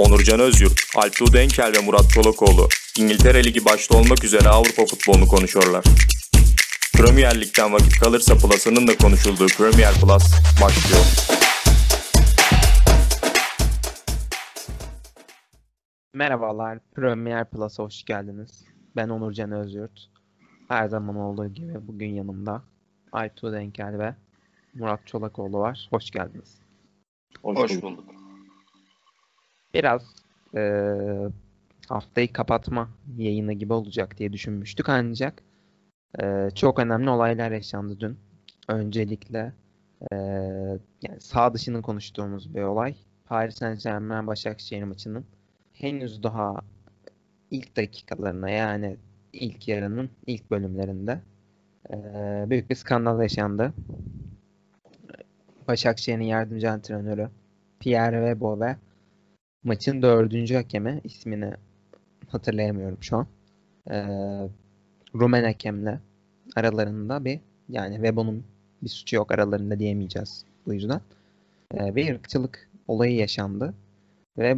Onurcan Özyurt, Alptuğ Denkel ve Murat Çolakoğlu İngiltere Ligi başta olmak üzere Avrupa futbolunu konuşuyorlar. Premier Lig'den vakit kalırsa Plus'ının da konuşulduğu Premier Plus başlıyor. Merhabalar, Premier Plus'a hoş geldiniz. Ben Onurcan Özyurt. Her zaman olduğu gibi bugün yanımda Aytu Denkel ve Murat Çolakoğlu var. Hoş geldiniz. Hoş, Hoş bulduk. Biraz e, haftayı kapatma yayını gibi olacak diye düşünmüştük ancak e, çok önemli olaylar yaşandı dün. Öncelikle e, yani sağ dışını konuştuğumuz bir olay. Paris Saint Germain Başakşehir maçının henüz daha ilk dakikalarına yani ilk yarının ilk bölümlerinde e, büyük bir skandal yaşandı. Başakşehir'in yardımcı antrenörü Pierre Webo ve maçın dördüncü hakemi ismini hatırlayamıyorum şu an. E, Rumen hakemle aralarında bir yani Webo'nun bir suçu yok aralarında diyemeyeceğiz bu yüzden. E, bir ırkçılık olayı yaşandı ve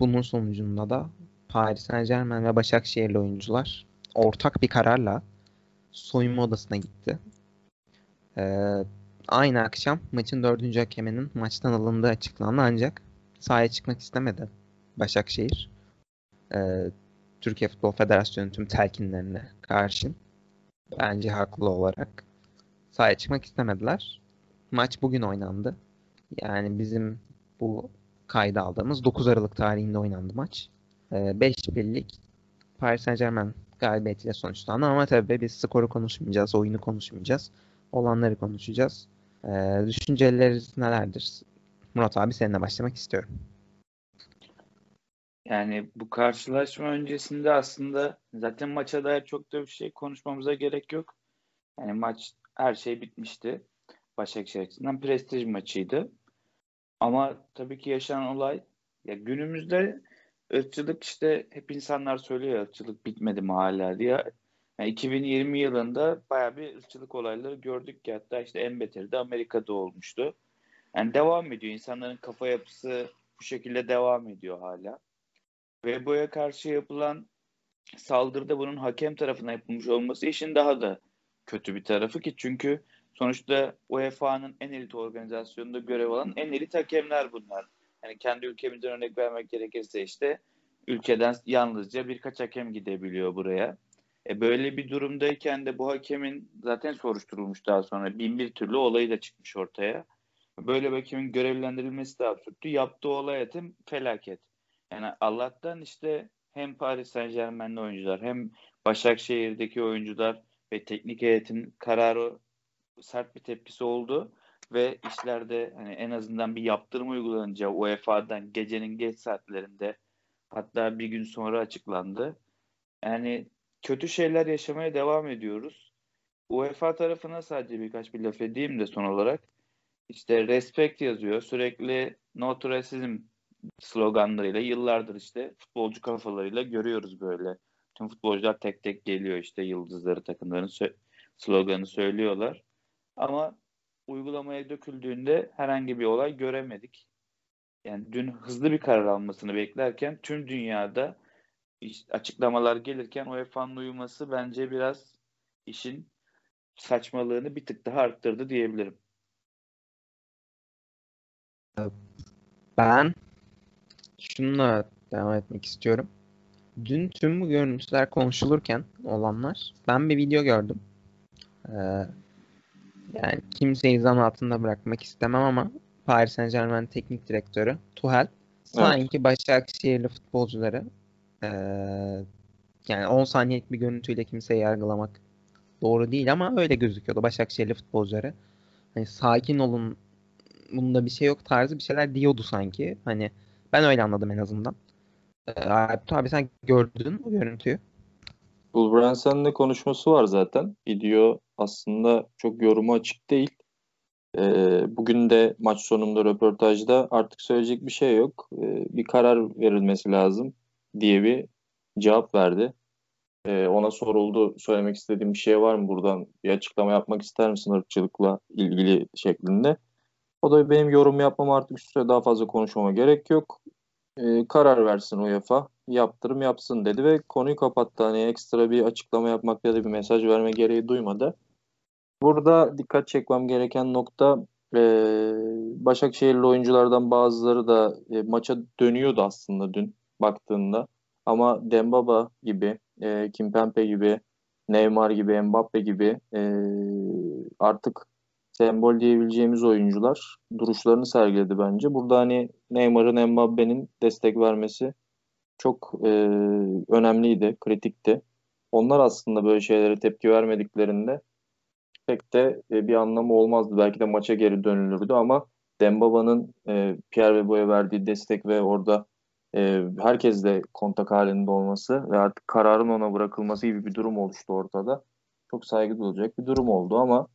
bunun sonucunda da Paris Saint Germain ve Başakşehirli oyuncular ortak bir kararla soyunma odasına gitti. Ee, aynı akşam maçın dördüncü hakeminin maçtan alındığı açıklandı ancak sahaya çıkmak istemedi Başakşehir. Ee, Türkiye Futbol Federasyonu tüm telkinlerine karşın bence haklı olarak sahaya çıkmak istemediler. Maç bugün oynandı. Yani bizim bu kayda aldığımız 9 Aralık tarihinde oynandı maç. 5 ee, birlik Paris Saint Germain galibiyetiyle sonuçlandı ama tabii biz skoru konuşmayacağız, oyunu konuşmayacağız. Olanları konuşacağız. Ee, düşünceleriniz nelerdir? Murat abi seninle başlamak istiyorum. Yani bu karşılaşma öncesinde aslında zaten maça dair çok da bir şey konuşmamıza gerek yok. Yani maç her şey bitmişti. Başakşehir açısından prestij maçıydı. Ama tabii ki yaşanan olay ya günümüzde ırkçılık işte hep insanlar söylüyor ırkçılık bitmedi mi hala diye. Yani 2020 yılında baya bir ırkçılık olayları gördük ki hatta işte en beteri de Amerika'da olmuştu. Yani devam ediyor. İnsanların kafa yapısı bu şekilde devam ediyor hala. Ve boya karşı yapılan saldırıda bunun hakem tarafından yapılmış olması işin daha da kötü bir tarafı ki çünkü sonuçta UEFA'nın en elit organizasyonunda görev alan en elit hakemler bunlar. Yani kendi ülkemizden örnek vermek gerekirse işte ülkeden yalnızca birkaç hakem gidebiliyor buraya. E böyle bir durumdayken de bu hakemin zaten soruşturulmuş daha sonra bin bir türlü olayı da çıkmış ortaya. Böyle bir hakemin görevlendirilmesi de absürttü. Yaptığı olay etim felaket. Yani Allah'tan işte hem Paris Saint Germain'li oyuncular hem Başakşehir'deki oyuncular ve teknik heyetin kararı sert bir tepkisi oldu ve işlerde hani en azından bir yaptırım uygulanacağı UEFA'dan gecenin geç saatlerinde hatta bir gün sonra açıklandı. Yani kötü şeyler yaşamaya devam ediyoruz. UEFA tarafına sadece birkaç bir laf edeyim de son olarak. İşte respect yazıyor. Sürekli no to racism sloganlarıyla yıllardır işte futbolcu kafalarıyla görüyoruz böyle. Tüm futbolcular tek tek geliyor işte yıldızları takımların sö- sloganı söylüyorlar. Ama uygulamaya döküldüğünde herhangi bir olay göremedik. Yani dün hızlı bir karar almasını beklerken tüm dünyada açıklamalar gelirken UEFA'nın uyuması bence biraz işin saçmalığını bir tık daha arttırdı diyebilirim. Ben şununla devam etmek istiyorum. Dün tüm bu görüntüler konuşulurken olanlar ben bir video gördüm. Ee, yani kimseyi zan altında bırakmak istemem ama Paris Saint Germain teknik direktörü Tuchel sanki evet. Başakşehirli futbolcuları ee, yani 10 saniyelik bir görüntüyle kimseyi yargılamak doğru değil ama öyle gözüküyordu Başakşehirli futbolcuları. Hani sakin olun bunda bir şey yok tarzı bir şeyler diyordu sanki. Hani ben öyle anladım en azından. Ee, abi sen gördün o görüntüyü. Wolverhampton'la konuşması var zaten. Video aslında çok yoruma açık değil. Ee, bugün de maç sonunda röportajda artık söyleyecek bir şey yok. Ee, bir karar verilmesi lazım diye bir cevap verdi. Ee, ona soruldu söylemek istediğim bir şey var mı buradan bir açıklama yapmak ister misin ırkçılıkla ilgili şeklinde. O da benim yorum yapmam artık üstüne daha fazla konuşmama gerek yok. e, karar versin UEFA. Yaptırım yapsın dedi ve konuyu kapattı. Hani ekstra bir açıklama yapmak ya da bir mesaj verme gereği duymadı. Burada dikkat çekmem gereken nokta e, Başakşehirli oyunculardan bazıları da e, maça dönüyordu aslında dün baktığında. Ama Dembaba gibi, e, Kimpembe gibi, Neymar gibi, Mbappe gibi e, artık sembol diyebileceğimiz oyuncular duruşlarını sergiledi bence. Burada hani Neymar'ın Mbappe'nin destek vermesi çok e, önemliydi, kritikti. Onlar aslında böyle şeylere tepki vermediklerinde pek de e, bir anlamı olmazdı. Belki de maça geri dönülürdü ama Dembaba'nın e, Pierre ve Boya verdiği destek ve orada e, herkesle kontak halinde olması ve artık kararın ona bırakılması gibi bir durum oluştu ortada. Çok saygı duyulacak bir durum oldu ama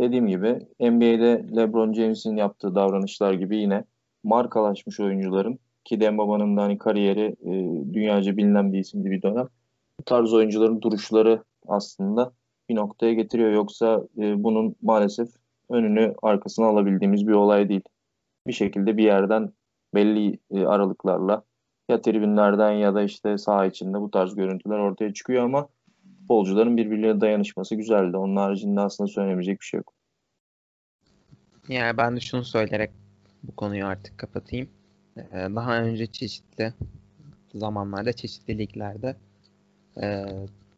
dediğim gibi NBA'de LeBron James'in yaptığı davranışlar gibi yine markalaşmış oyuncuların ki Dembaba'nın da hani kariyeri e, dünyaca bilinen bir isimdi bir dönem. Bu tarz oyuncuların duruşları aslında bir noktaya getiriyor. Yoksa e, bunun maalesef önünü arkasına alabildiğimiz bir olay değil. Bir şekilde bir yerden belli e, aralıklarla ya tribünlerden ya da işte saha içinde bu tarz görüntüler ortaya çıkıyor ama futbolcuların birbirine dayanışması güzeldi. Onun haricinde aslında söylemeyecek bir şey yok. Yani ben de şunu söyleyerek bu konuyu artık kapatayım. Ee, daha önce çeşitli zamanlarda, çeşitli liglerde e,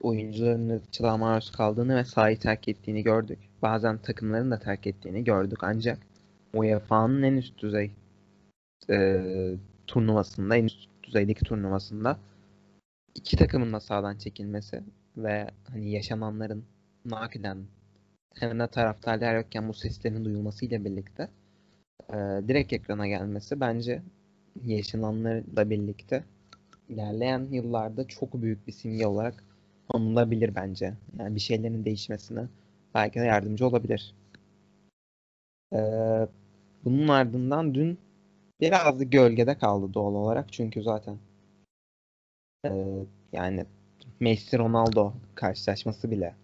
oyuncuların ırkçılığa maruz kaldığını ve sahayı terk ettiğini gördük. Bazen takımların da terk ettiğini gördük ancak UEFA'nın en üst düzey e, turnuvasında, en üst düzeydeki turnuvasında iki takımın da sahadan çekilmesi ve hani yaşananların nakiden hem de taraftarlar yokken bu seslerin duyulmasıyla birlikte e, direkt ekrana gelmesi bence yaşananlarla birlikte ilerleyen yıllarda çok büyük bir simge olarak anılabilir bence. Yani bir şeylerin değişmesine belki de yardımcı olabilir. Ee, bunun ardından dün biraz da gölgede kaldı doğal olarak. Çünkü zaten e, yani Messi Ronaldo karşılaşması bile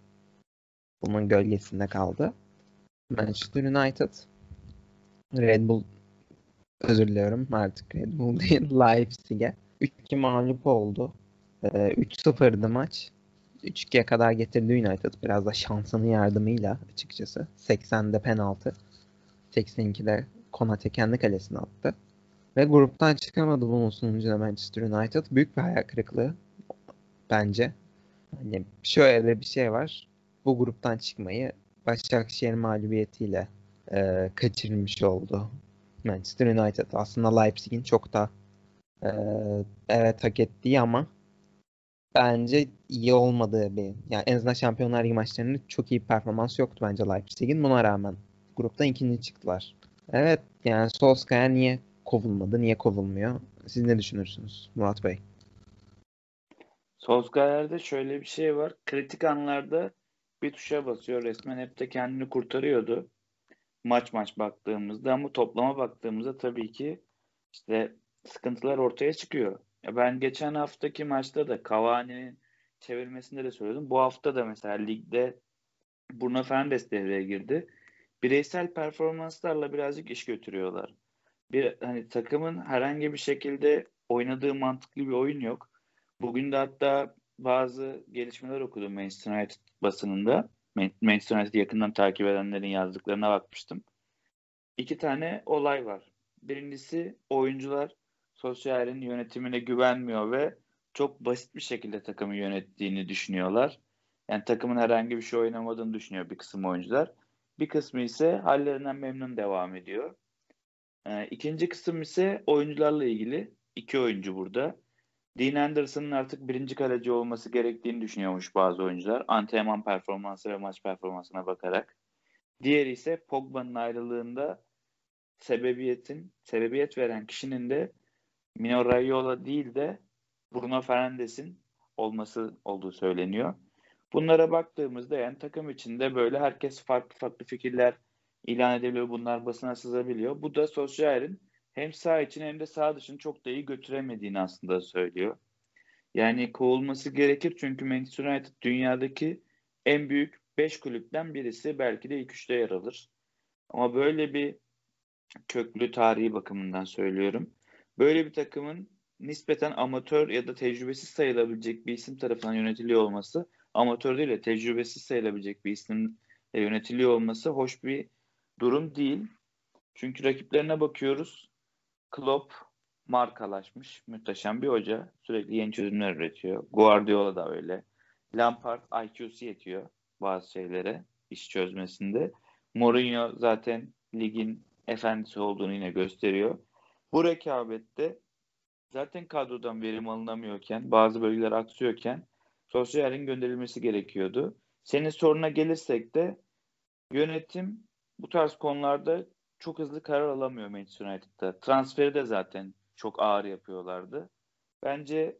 bunun gölgesinde kaldı. Manchester United Red Bull özür diliyorum artık Red Bull değil Leipzig'e 3-2 mağlup oldu. Ee, 3-0'dı maç. 3-2'ye kadar getirdi United. Biraz da şansının yardımıyla açıkçası. 80'de penaltı. 82'de Konate kendi kalesine attı. Ve gruptan çıkamadı bunun sonucunda Manchester United. Büyük bir hayal kırıklığı bence. Hani şöyle bir şey var. Bu gruptan çıkmayı Başakşehir mağlubiyetiyle e, kaçırmış oldu Manchester United. Aslında Leipzig'in çok da e, evet hak ettiği ama bence iyi olmadığı bir yani en azından Şampiyonlar Ligi maçlarında çok iyi performans yoktu bence Leipzig'in. Buna rağmen gruptan ikinci çıktılar. Evet yani Solskjaer niye kovulmadı? Niye kovulmuyor? Siz ne düşünürsünüz Murat Bey? Solskjaer'de şöyle bir şey var. Kritik anlarda bir tuşa basıyor. Resmen hep de kendini kurtarıyordu. Maç maç baktığımızda ama toplama baktığımızda tabii ki işte sıkıntılar ortaya çıkıyor. Ya ben geçen haftaki maçta da Cavani'nin çevirmesinde de söyledim. Bu hafta da mesela ligde Bruno Fernandes devreye girdi. Bireysel performanslarla birazcık iş götürüyorlar. Bir hani takımın herhangi bir şekilde oynadığı mantıklı bir oyun yok. Bugün de hatta bazı gelişmeler okudum Manchester United basınında. Manchester United'ı yakından takip edenlerin yazdıklarına bakmıştım. İki tane olay var. Birincisi oyuncular Solskjaer'in yönetimine güvenmiyor ve çok basit bir şekilde takımı yönettiğini düşünüyorlar. Yani takımın herhangi bir şey oynamadığını düşünüyor bir kısım oyuncular. Bir kısmı ise hallerinden memnun devam ediyor. Ee, ikinci kısım ise oyuncularla ilgili. iki oyuncu burada. Dean Anderson'ın artık birinci kaleci olması gerektiğini düşünüyormuş bazı oyuncular. Antrenman performansı ve maç performansına bakarak. Diğeri ise Pogba'nın ayrılığında sebebiyetin, sebebiyet veren kişinin de Mino Raiola değil de Bruno Fernandes'in olması olduğu söyleniyor. Bunlara baktığımızda yani takım içinde böyle herkes farklı farklı fikirler ilan edebiliyor. Bunlar basına sızabiliyor. Bu da Solskjaer'in hem sağ için hem de sağ dışını çok da iyi götüremediğini aslında söylüyor. Yani kovulması gerekir çünkü Manchester United dünyadaki en büyük 5 kulüpten birisi. Belki de ilk üçte yer alır. Ama böyle bir köklü tarihi bakımından söylüyorum. Böyle bir takımın nispeten amatör ya da tecrübesiz sayılabilecek bir isim tarafından yönetiliyor olması, amatör değil de tecrübesiz sayılabilecek bir isim yönetiliyor olması hoş bir durum değil. Çünkü rakiplerine bakıyoruz. Klopp markalaşmış. Muhteşem bir hoca. Sürekli yeni çözümler üretiyor. Guardiola da öyle. Lampard IQ'su yetiyor bazı şeylere iş çözmesinde. Mourinho zaten ligin efendisi olduğunu yine gösteriyor. Bu rekabette zaten kadrodan verim alınamıyorken, bazı bölgeler aksıyorken Sosyal'in gönderilmesi gerekiyordu. Senin soruna gelirsek de yönetim bu tarz konularda çok hızlı karar alamıyor Manchester United'da. Transferi de zaten çok ağır yapıyorlardı. Bence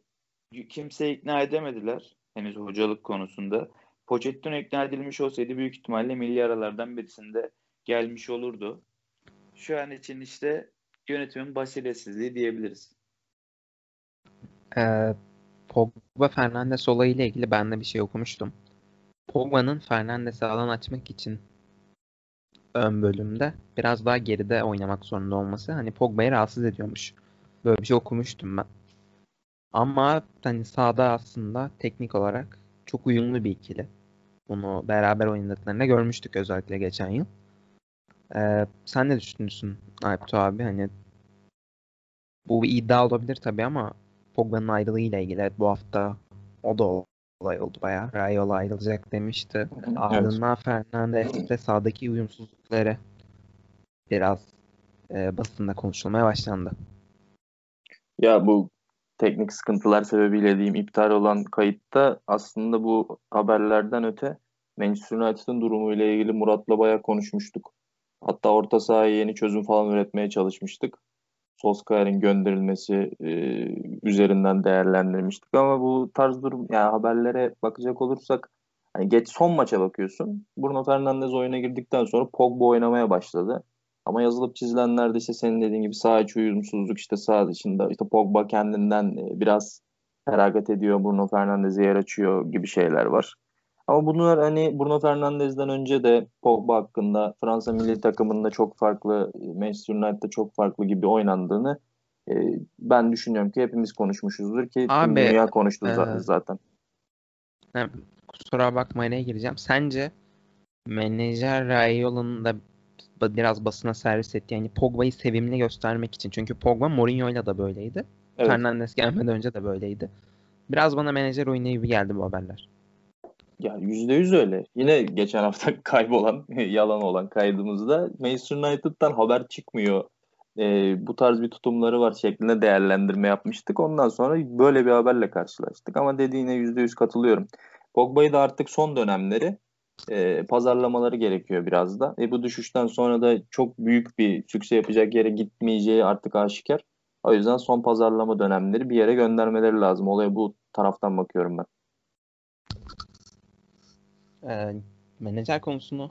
kimseyi ikna edemediler henüz hocalık konusunda. Pochettino ikna edilmiş olsaydı büyük ihtimalle milli aralardan birisinde gelmiş olurdu. Şu an için işte yönetimin basiretsizliği diyebiliriz. Ee, Pogba Fernandes olayıyla ilgili ben de bir şey okumuştum. Pogba'nın Fernandes'e alan açmak için ön bölümde biraz daha geride oynamak zorunda olması hani Pogba'yı rahatsız ediyormuş. Böyle bir şey okumuştum ben. Ama hani sahada aslında teknik olarak çok uyumlu bir ikili. Bunu beraber oynadıklarında görmüştük özellikle geçen yıl. Ee, sen ne düşünüyorsun Alptu abi? Hani bu bir iddia olabilir tabii ama Pogba'nın ayrılığıyla ilgili evet, bu hafta o da olay oldu bayağı. Rayola ayrılacak demişti. Ardından evet. Fernandes de sahadaki uyumsuzlukları biraz e, basında konuşulmaya başlandı. Ya bu teknik sıkıntılar sebebiyle diyeyim iptal olan kayıtta aslında bu haberlerden öte Manchester United'ın durumuyla ilgili Murat'la bayağı konuşmuştuk. Hatta orta sahaya yeni çözüm falan üretmeye çalışmıştık. Solskjaer'in gönderilmesi e, üzerinden değerlendirmiştik ama bu tarz durum yani haberlere bakacak olursak hani geç son maça bakıyorsun. Bruno Fernandes oyuna girdikten sonra Pogba oynamaya başladı. Ama yazılıp çizilen neredeyse senin dediğin gibi sağ içi uyumsuzluk işte sağ dışında işte Pogba kendinden e, biraz feragat ediyor. Bruno Fernandes'e yer açıyor gibi şeyler var. Ama bunlar hani Bruno Fernandes'den önce de Pogba hakkında Fransa milli takımında çok farklı, Manchester United'da çok farklı gibi oynandığını e, ben düşünüyorum ki hepimiz konuşmuşuzdur ki Abi, tüm dünya konuştu e, zaten. Yani, kusura bakma neye gireceğim. Sence menajer Raiola'nın da biraz basına servis etti. Yani Pogba'yı sevimli göstermek için. Çünkü Pogba Mourinho'yla da böyleydi. Evet. Fernandes gelmeden önce de böyleydi. Biraz bana menajer oyunu gibi geldi bu haberler. Ya yüzde yüz öyle. Yine geçen hafta kaybolan, yalan olan kaydımızda Manchester United'dan haber çıkmıyor. Ee, bu tarz bir tutumları var şeklinde değerlendirme yapmıştık. Ondan sonra böyle bir haberle karşılaştık. Ama dediğine yüzde yüz katılıyorum. Pogba'yı da artık son dönemleri e, pazarlamaları gerekiyor biraz da. E, bu düşüşten sonra da çok büyük bir sükse yapacak yere gitmeyeceği artık aşikar. O yüzden son pazarlama dönemleri bir yere göndermeleri lazım. Olaya bu taraftan bakıyorum ben. E, menajer konusunu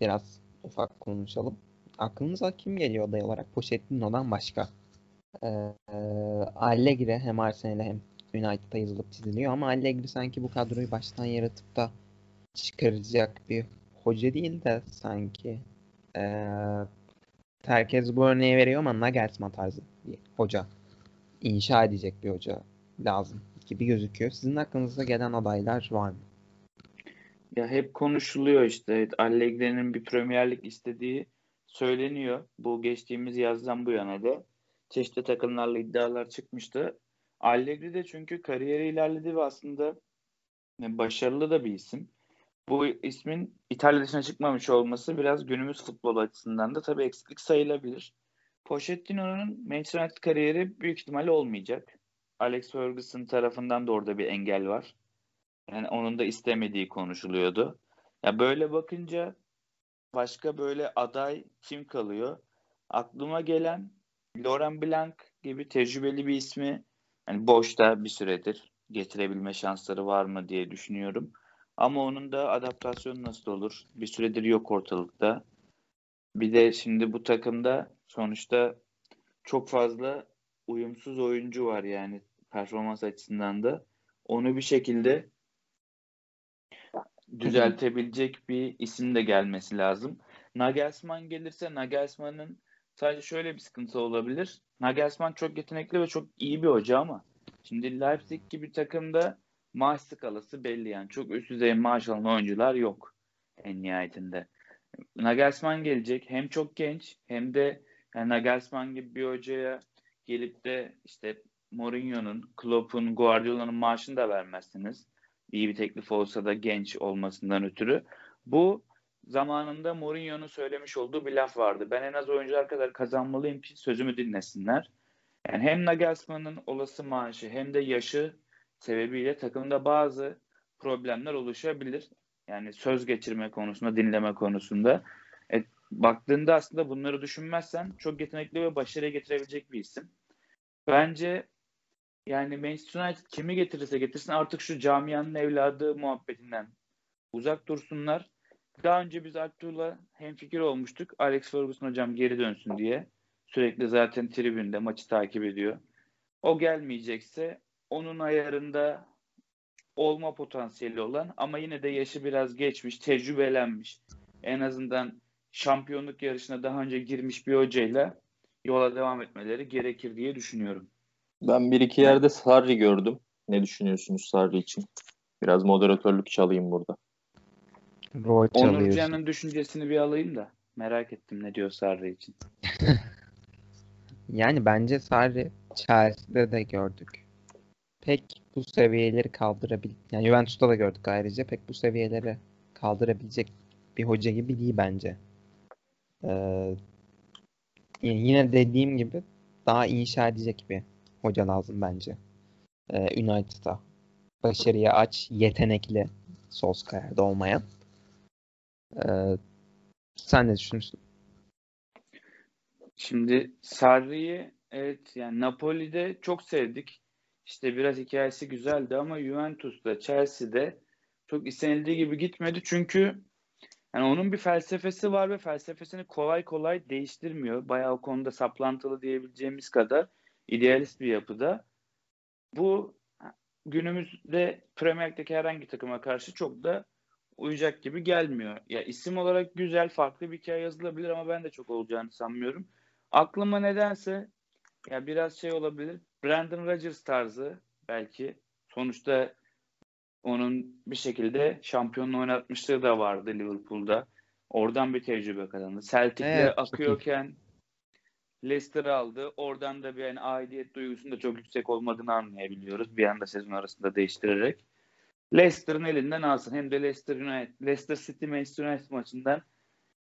biraz ufak konuşalım. Aklınıza kim geliyor aday olarak? Pochettino'dan başka. E, e, Allegri hem Arsenal'e hem United'a yazılıp çiziliyor ama Allegri sanki bu kadroyu baştan yaratıp da çıkaracak bir hoca değil de sanki ee, herkes bu örneği veriyor ama Nagelsmann tarzı bir hoca inşa edecek bir hoca lazım gibi gözüküyor. Sizin aklınıza gelen adaylar var mı? Ya hep konuşuluyor işte. Allegri'nin bir Premier Lig istediği söyleniyor. Bu geçtiğimiz yazdan bu yana da çeşitli takımlarla iddialar çıkmıştı. Allegri de çünkü kariyeri ilerledi ve aslında başarılı da bir isim. Bu ismin İtalya dışına çıkmamış olması biraz günümüz futbol açısından da tabii eksiklik sayılabilir. Pochettino'nun Manchester United kariyeri büyük ihtimalle olmayacak. Alex Ferguson tarafından da orada bir engel var. Yani onun da istemediği konuşuluyordu. Ya böyle bakınca başka böyle aday kim kalıyor? Aklıma gelen Laurent Blanc gibi tecrübeli bir ismi yani boşta bir süredir getirebilme şansları var mı diye düşünüyorum. Ama onun da adaptasyonu nasıl olur? Bir süredir yok ortalıkta. Bir de şimdi bu takımda sonuçta çok fazla uyumsuz oyuncu var yani performans açısından da. Onu bir şekilde düzeltebilecek bir isim de gelmesi lazım. Nagelsmann gelirse Nagelsmann'ın Sadece şöyle bir sıkıntı olabilir. Nagelsmann çok yetenekli ve çok iyi bir hoca ama şimdi Leipzig gibi takımda maaş skalası belli yani. Çok üst düzey maaş alan oyuncular yok en nihayetinde. Nagelsmann gelecek. Hem çok genç hem de yani Nagelsmann gibi bir hocaya gelip de işte Mourinho'nun, Klopp'un, Guardiola'nın maaşını da vermezsiniz. İyi bir teklif olsa da genç olmasından ötürü. Bu zamanında Mourinho'nun söylemiş olduğu bir laf vardı. Ben en az oyuncular kadar kazanmalıyım ki sözümü dinlesinler. Yani hem Nagelsmann'ın olası maaşı hem de yaşı sebebiyle takımda bazı problemler oluşabilir. Yani söz geçirme konusunda, dinleme konusunda. E, baktığında aslında bunları düşünmezsen çok yetenekli ve başarıya getirebilecek bir isim. Bence yani Manchester United kimi getirirse getirsin artık şu camianın evladı muhabbetinden uzak dursunlar. Daha önce biz Artur'la hemfikir olmuştuk. Alex Ferguson hocam geri dönsün diye. Sürekli zaten tribünde maçı takip ediyor. O gelmeyecekse onun ayarında olma potansiyeli olan ama yine de yaşı biraz geçmiş, tecrübelenmiş. En azından şampiyonluk yarışına daha önce girmiş bir hocayla yola devam etmeleri gerekir diye düşünüyorum. Ben bir iki yerde Sarri gördüm. Ne düşünüyorsunuz Sarri için? Biraz moderatörlük çalayım burada. Rol. Onurcan'ın düşüncesini bir alayım da merak ettim ne diyor Sarri için. Yani bence Sarri Chelsea'de de gördük. Pek bu seviyeleri kaldırabil yani Juventus'ta da gördük ayrıca pek bu seviyeleri kaldırabilecek bir hoca gibi değil bence. Ee, yine dediğim gibi daha inşa edecek bir hoca lazım bence. Ee, United'a. Başarıya aç, yetenekli Solskjaer'de olmayan. Ee, sen ne düşünüyorsun? Şimdi Sarri'yi evet yani Napoli'de çok sevdik. İşte biraz hikayesi güzeldi ama Juventus'ta, Chelsea'de çok istenildiği gibi gitmedi. Çünkü yani onun bir felsefesi var ve felsefesini kolay kolay değiştirmiyor. Bayağı o konuda saplantılı diyebileceğimiz kadar idealist bir yapıda. Bu günümüzde Premier Lig'deki herhangi takıma karşı çok da uyacak gibi gelmiyor. Ya isim olarak güzel, farklı bir hikaye yazılabilir ama ben de çok olacağını sanmıyorum. Aklıma nedense ya biraz şey olabilir. Brandon Rodgers tarzı belki. Sonuçta onun bir şekilde şampiyonluğu oynatmışlığı da vardı Liverpool'da. Oradan bir tecrübe kazandı. Celtic'le Evet, akıyorken Leicester'ı aldı. Oradan da bir yani aidiyet duygusunun da çok yüksek olmadığını anlayabiliyoruz. Bir anda sezon arasında değiştirerek. Leicester'ın elinden alsın. Hem de Leicester United, Leicester City Manchester United maçından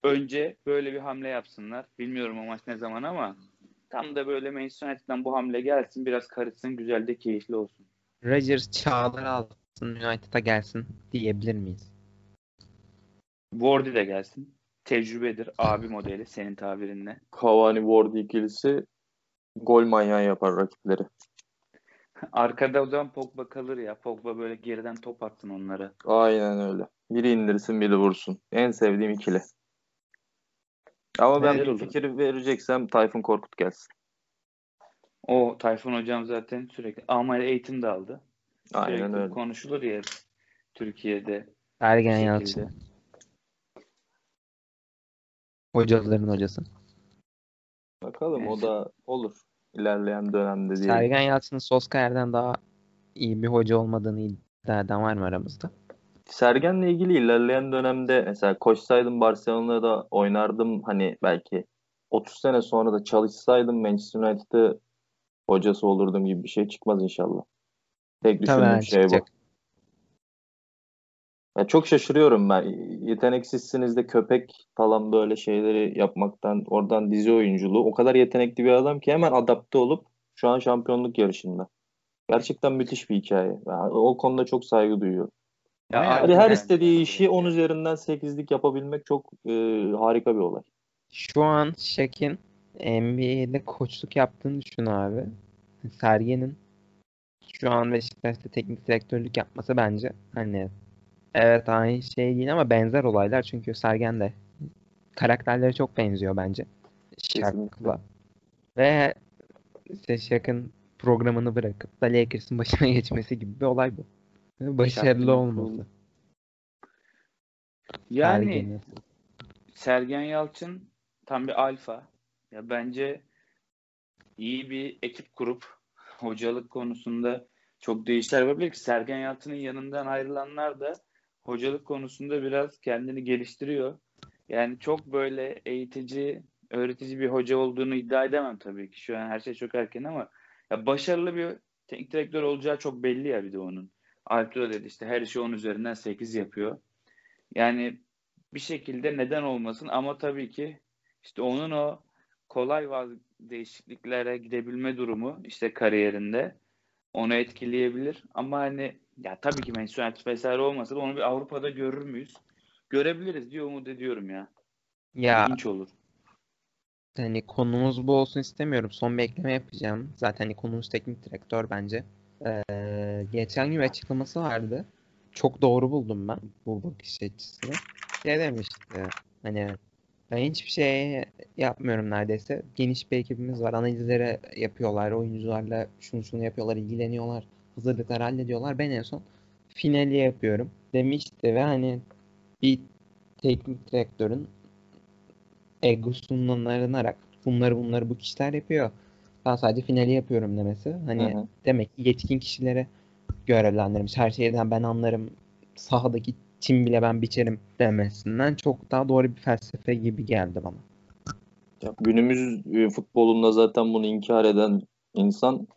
önce böyle bir hamle yapsınlar. Bilmiyorum o maç ne zaman ama tam da böyle Manchester United'dan bu hamle gelsin. Biraz karışsın. Güzel de keyifli olsun. Rodgers çağlar alsın United'a gelsin diyebilir miyiz? Wardy de gelsin. Tecrübedir. Abi modeli senin tabirinle. Cavani Ward ikilisi gol manyağı yapar rakipleri. Arkada o zaman Pogba kalır ya. Pogba böyle geriden top atsın onlara. Aynen öyle. Biri indirsin biri vursun. En sevdiğim ikili. Ama ben bir olur. fikir vereceksem Tayfun Korkut gelsin. O Tayfun hocam zaten sürekli Almanya eğitim de aldı. Aynen Sürekli öyle. konuşulur ya Türkiye'de. Sergen bir Yalçın. Hocaların hocası. Bakalım o Neyse. da olur. İlerleyen dönemde diye. Sergen Yalçın'ın Solskjaer'den daha iyi bir hoca olmadığını iddia eden var mı aramızda? Sergen'le ilgili ilerleyen dönemde mesela koşsaydım Barcelona'da oynardım hani belki 30 sene sonra da çalışsaydım Manchester United'ı hocası olurdum gibi bir şey çıkmaz inşallah. Tek düşündüğüm Muhtemelen şey bu. Çıkacak. Ya çok şaşırıyorum ben. Yeteneksizsiniz de köpek falan böyle şeyleri yapmaktan oradan dizi oyunculuğu. O kadar yetenekli bir adam ki hemen adapte olup şu an şampiyonluk yarışında. Gerçekten müthiş bir hikaye. Ben o konuda çok saygı duyuyorum. Ya aynen her yani. istediği işi 10 üzerinden 8'lik yapabilmek çok e, harika bir olay. Şu an Şek'in NBA'de koçluk yaptığını düşün abi. Sergen'in şu an Beşiktaş'ta teknik direktörlük yapması bence hani evet aynı şey değil ama benzer olaylar çünkü Sergen de karakterleri çok benziyor bence Şak'la. Ve işte Şak'ın programını bırakıp da Lakers'ın başına geçmesi gibi bir olay bu. Başarılı olması. Yani Sergen'in. Sergen Yalçın tam bir alfa. Ya bence iyi bir ekip kurup hocalık konusunda çok değişiklikler yapabilir ki Sergen Yalçın'ın yanından ayrılanlar da hocalık konusunda biraz kendini geliştiriyor. Yani çok böyle eğitici, öğretici bir hoca olduğunu iddia edemem tabii ki. Şu an her şey çok erken ama ya başarılı bir teknik direktör olacağı çok belli ya bir de onun. Arturo dedi işte her işi 10 üzerinden 8 yapıyor. Yani bir şekilde neden olmasın ama tabii ki işte onun o kolay vaz değişikliklere gidebilme durumu işte kariyerinde onu etkileyebilir. Ama hani ya tabii ki Manchester United vesaire olmasa da onu bir Avrupa'da görür müyüz? Görebiliriz diye umut ediyorum ya. Ya İlginç olur. hani konumuz bu olsun istemiyorum. Son bir ekleme yapacağım. Zaten hani konumuz teknik direktör bence. Ee, geçen gün açıklaması vardı. Çok doğru buldum ben bu bakış açısını. Şey demişti. Hani ben hiçbir şey yapmıyorum neredeyse. Geniş bir ekibimiz var. Analizleri yapıyorlar. Oyuncularla şunu şunu yapıyorlar. ilgileniyorlar. Hazırlıkları hallediyorlar. Ben en son finali yapıyorum demişti ve hani bir teknik direktörün egosundan arınarak bunları bunları bu kişiler yapıyor. Ben sadece finali yapıyorum demesi. Hani Hı hı. demek ki yetkin kişilere görevlendirmiş. Her şeyden ben anlarım. Sahadaki tim bile ben biçerim demesinden çok daha doğru bir felsefe gibi geldi bana. Ya günümüz e, futbolunda zaten bunu inkar eden insan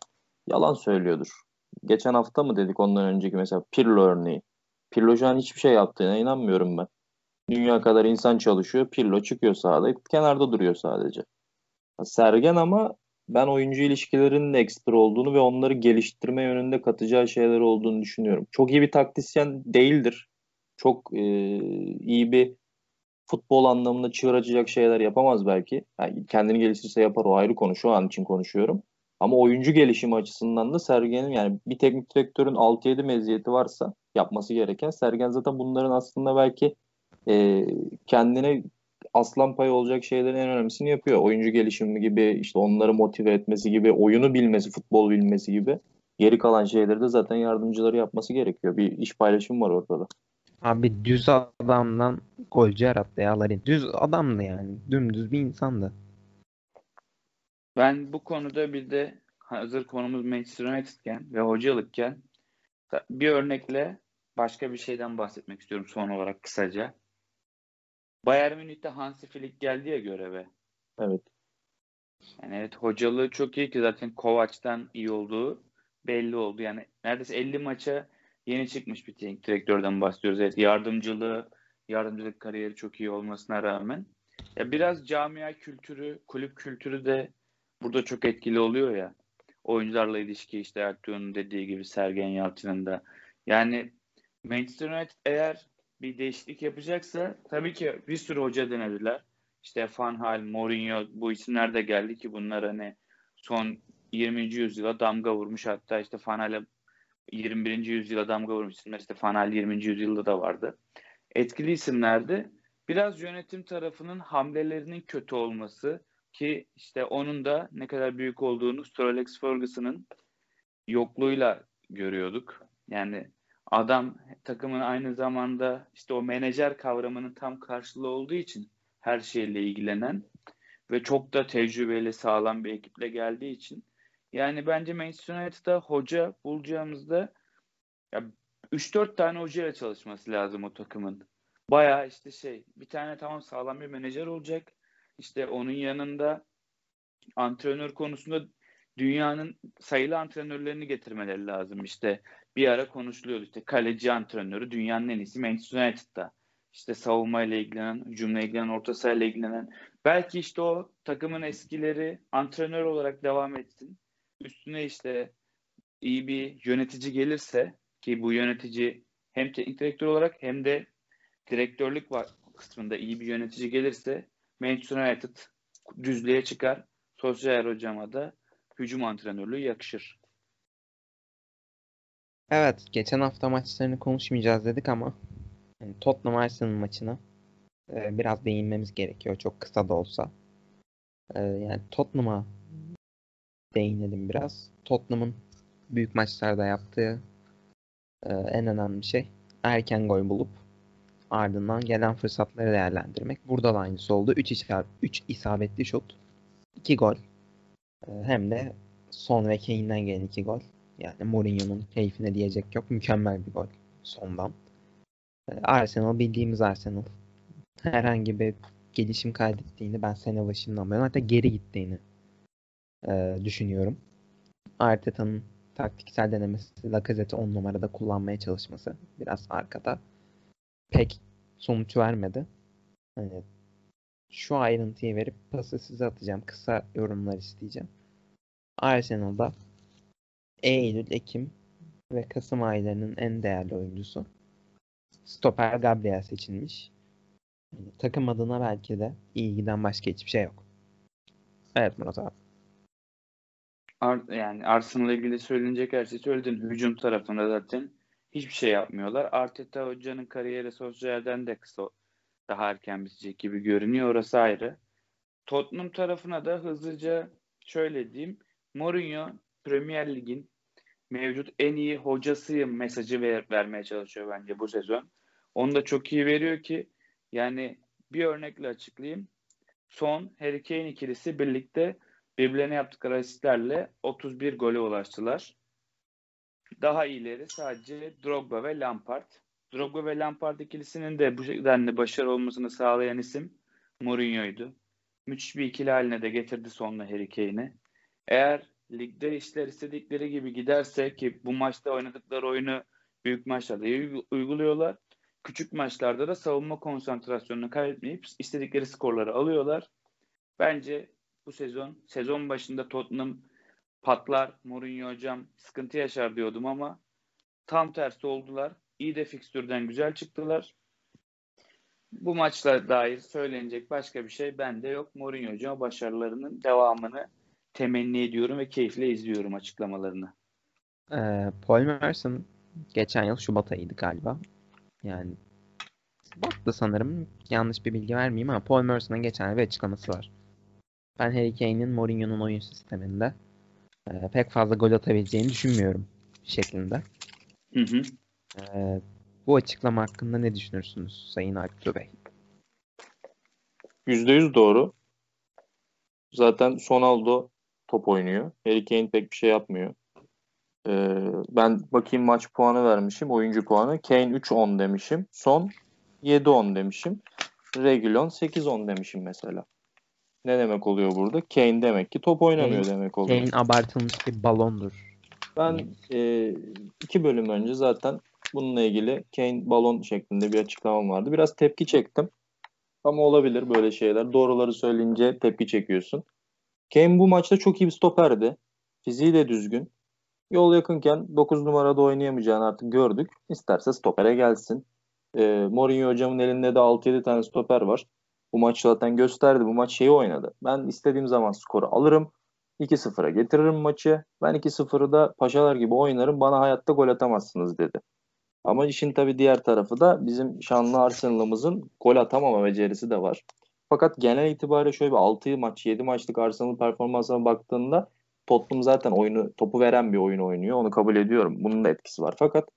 yalan söylüyordur. Geçen hafta mı dedik ondan önceki mesela Pirlo örneği. Pirlo şu an hiçbir şey yaptığına inanmıyorum ben. Dünya kadar insan çalışıyor. Pirlo çıkıyor sahada. Kenarda duruyor sadece. Sergen ama ben oyuncu ilişkilerinin ekstra olduğunu ve onları geliştirme yönünde katacağı şeyler olduğunu düşünüyorum. Çok iyi bir taktisyen değildir. Çok e, iyi bir futbol anlamında çığır açacak şeyler yapamaz belki. Yani kendini geliştirirse yapar o ayrı konu. Şu an için konuşuyorum. Ama oyuncu gelişimi açısından da Sergen'in yani bir teknik direktörün 6-7 meziyeti varsa yapması gereken Sergen zaten bunların aslında belki e, kendine aslan payı olacak şeylerin en önemlisini yapıyor. Oyuncu gelişimi gibi işte onları motive etmesi gibi oyunu bilmesi, futbol bilmesi gibi geri kalan şeyleri de zaten yardımcıları yapması gerekiyor. Bir iş paylaşımı var ortada. Abi düz adamdan golcü yarattı ya Larin. Düz adamdı yani. Dümdüz bir insandı. Ben bu konuda bir de hazır konumuz Manchester United'ken ve hocalıkken bir örnekle başka bir şeyden bahsetmek istiyorum son olarak kısaca. Bayern Münih'te Hansi Flick geldi ya göreve. Evet. Yani evet hocalığı çok iyi ki zaten Kovac'tan iyi olduğu belli oldu. Yani neredeyse 50 maça yeni çıkmış bir teknik direktörden bahsediyoruz. Evet yardımcılığı, yardımcılık kariyeri çok iyi olmasına rağmen. Ya biraz camia kültürü, kulüp kültürü de burada çok etkili oluyor ya. Oyuncularla ilişki işte Ertuğrul'un dediği gibi Sergen Yalçın'ın da. Yani Manchester United eğer bir değişiklik yapacaksa tabii ki bir sürü hoca denediler. İşte Van Hal, Mourinho bu isimler de geldi ki bunlar hani son 20. yüzyıla damga vurmuş. Hatta işte Van Hal'e 21. yüzyıla damga vurmuş isimler. İşte Van Hal 20. yüzyılda da vardı. Etkili isimlerdi. Biraz yönetim tarafının hamlelerinin kötü olması ki işte onun da ne kadar büyük olduğunu Sir Alex Ferguson'ın yokluğuyla görüyorduk. Yani adam takımın aynı zamanda işte o menajer kavramının tam karşılığı olduğu için her şeyle ilgilenen ve çok da tecrübeli sağlam bir ekiple geldiği için yani bence Manchester United'da hoca bulacağımızda ya 3-4 tane hocayla çalışması lazım o takımın. Baya işte şey bir tane tamam sağlam bir menajer olacak. İşte onun yanında antrenör konusunda dünyanın sayılı antrenörlerini getirmeleri lazım. İşte bir ara konuşuluyordu işte kaleci antrenörü dünyanın en iyisi Manchester United'da. İşte savunmayla ilgilenen, hücumla ilgilenen, orta sahayla ilgilenen. Belki işte o takımın eskileri antrenör olarak devam etsin. Üstüne işte iyi bir yönetici gelirse ki bu yönetici hem teknik direktör olarak hem de direktörlük var kısmında iyi bir yönetici gelirse Manchester United düzlüğe çıkar. Sosyal hocama da hücum antrenörlüğü yakışır. Evet, geçen hafta maçlarını konuşmayacağız dedik ama yani Tottenham Arsenal maçına e, biraz değinmemiz gerekiyor. Çok kısa da olsa. E, yani Tottenham'a değinelim biraz. Tottenham'ın büyük maçlarda yaptığı e, en önemli şey erken gol bulup ardından gelen fırsatları değerlendirmek. Burada da aynısı oldu. 3 isabetli şut. iki gol. Ee, hem de Son ve Kane'den gelen iki gol. Yani Mourinho'nun keyfine diyecek yok. Mükemmel bir gol sondan. Ee, Arsenal bildiğimiz Arsenal. Herhangi bir gelişim kaydettiğini ben sene başından beri hatta geri gittiğini e, düşünüyorum. Arteta'nın taktiksel denemesi Lacazette'i 10 numarada kullanmaya çalışması biraz arkada pek sonuç vermedi. Hani şu ayrıntıyı verip pası size atacağım. Kısa yorumlar isteyeceğim. Arsenal'da Eylül, Ekim ve Kasım aylarının en değerli oyuncusu Stoper Gabriel seçilmiş. Yani takım adına belki de iyi giden başka hiçbir şey yok. Evet Murat abi. Ar- yani Arsenal'la ilgili söylenecek her şeyi söyledin. Hücum tarafında zaten hiçbir şey yapmıyorlar. Arteta hocanın kariyeri Solskjaer'den de kısa daha erken bitecek gibi görünüyor. Orası ayrı. Tottenham tarafına da hızlıca şöyle diyeyim. Mourinho Premier Lig'in mevcut en iyi hocasıyım mesajı ver, vermeye çalışıyor bence bu sezon. Onu da çok iyi veriyor ki yani bir örnekle açıklayayım. Son Harry Kane ikilisi birlikte birbirlerine yaptıkları asistlerle 31 gole ulaştılar. Daha iyileri sadece Drogba ve Lampard. Drogba ve Lampard ikilisinin de bu denli başarı olmasını sağlayan isim Mourinho'ydu. Müthiş bir ikili haline de getirdi sonunda Harry Kane'i. Eğer ligde işler istedikleri gibi giderse ki bu maçta oynadıkları oyunu büyük maçlarda uyguluyorlar. Küçük maçlarda da savunma konsantrasyonunu kaybetmeyip istedikleri skorları alıyorlar. Bence bu sezon sezon başında Tottenham patlar, Mourinho hocam sıkıntı yaşar diyordum ama tam tersi oldular. İyi de fikstürden güzel çıktılar. Bu maçla dair söylenecek başka bir şey bende yok. Mourinho hocam başarılarının devamını temenni ediyorum ve keyifle izliyorum açıklamalarını. Ee, Paul Merson geçen yıl Şubat ayıydı galiba. Yani Şubat'ta sanırım yanlış bir bilgi vermeyeyim ama Paul Merson'ın geçen bir açıklaması var. Ben Harry Kane'in Mourinho'nun oyun sisteminde e, pek fazla gol atabileceğini düşünmüyorum şeklinde. Hı hı. E, bu açıklama hakkında ne düşünürsünüz Sayın Artur Bey? %100 doğru. Zaten Sonaldo top oynuyor. Harry Kane pek bir şey yapmıyor. Ee, ben bakayım maç puanı vermişim. Oyuncu puanı. Kane 3-10 demişim. Son 7-10 demişim. Regulon 8-10 demişim mesela. Ne demek oluyor burada? Kane demek ki top oynamıyor Kane- demek oluyor. Kane abartılmış bir balondur. Ben e, iki bölüm önce zaten bununla ilgili Kane balon şeklinde bir açıklamam vardı. Biraz tepki çektim. Ama olabilir böyle şeyler. Doğruları söyleyince tepki çekiyorsun. Kane bu maçta çok iyi bir stoperdi. Fiziği de düzgün. Yol yakınken 9 numarada oynayamayacağını artık gördük. İsterse stopere gelsin. E, Mourinho hocamın elinde de 6-7 tane stoper var. Bu maç zaten gösterdi. Bu maç şeyi oynadı. Ben istediğim zaman skoru alırım. 2-0'a getiririm maçı. Ben 2-0'ı da paşalar gibi oynarım. Bana hayatta gol atamazsınız dedi. Ama işin tabii diğer tarafı da bizim şanlı Arsenal'ımızın gol atamama becerisi de var. Fakat genel itibariyle şöyle bir 6 maç, 7 maçlık Arsenal performansına baktığında Tottenham zaten oyunu topu veren bir oyun oynuyor. Onu kabul ediyorum. Bunun da etkisi var. Fakat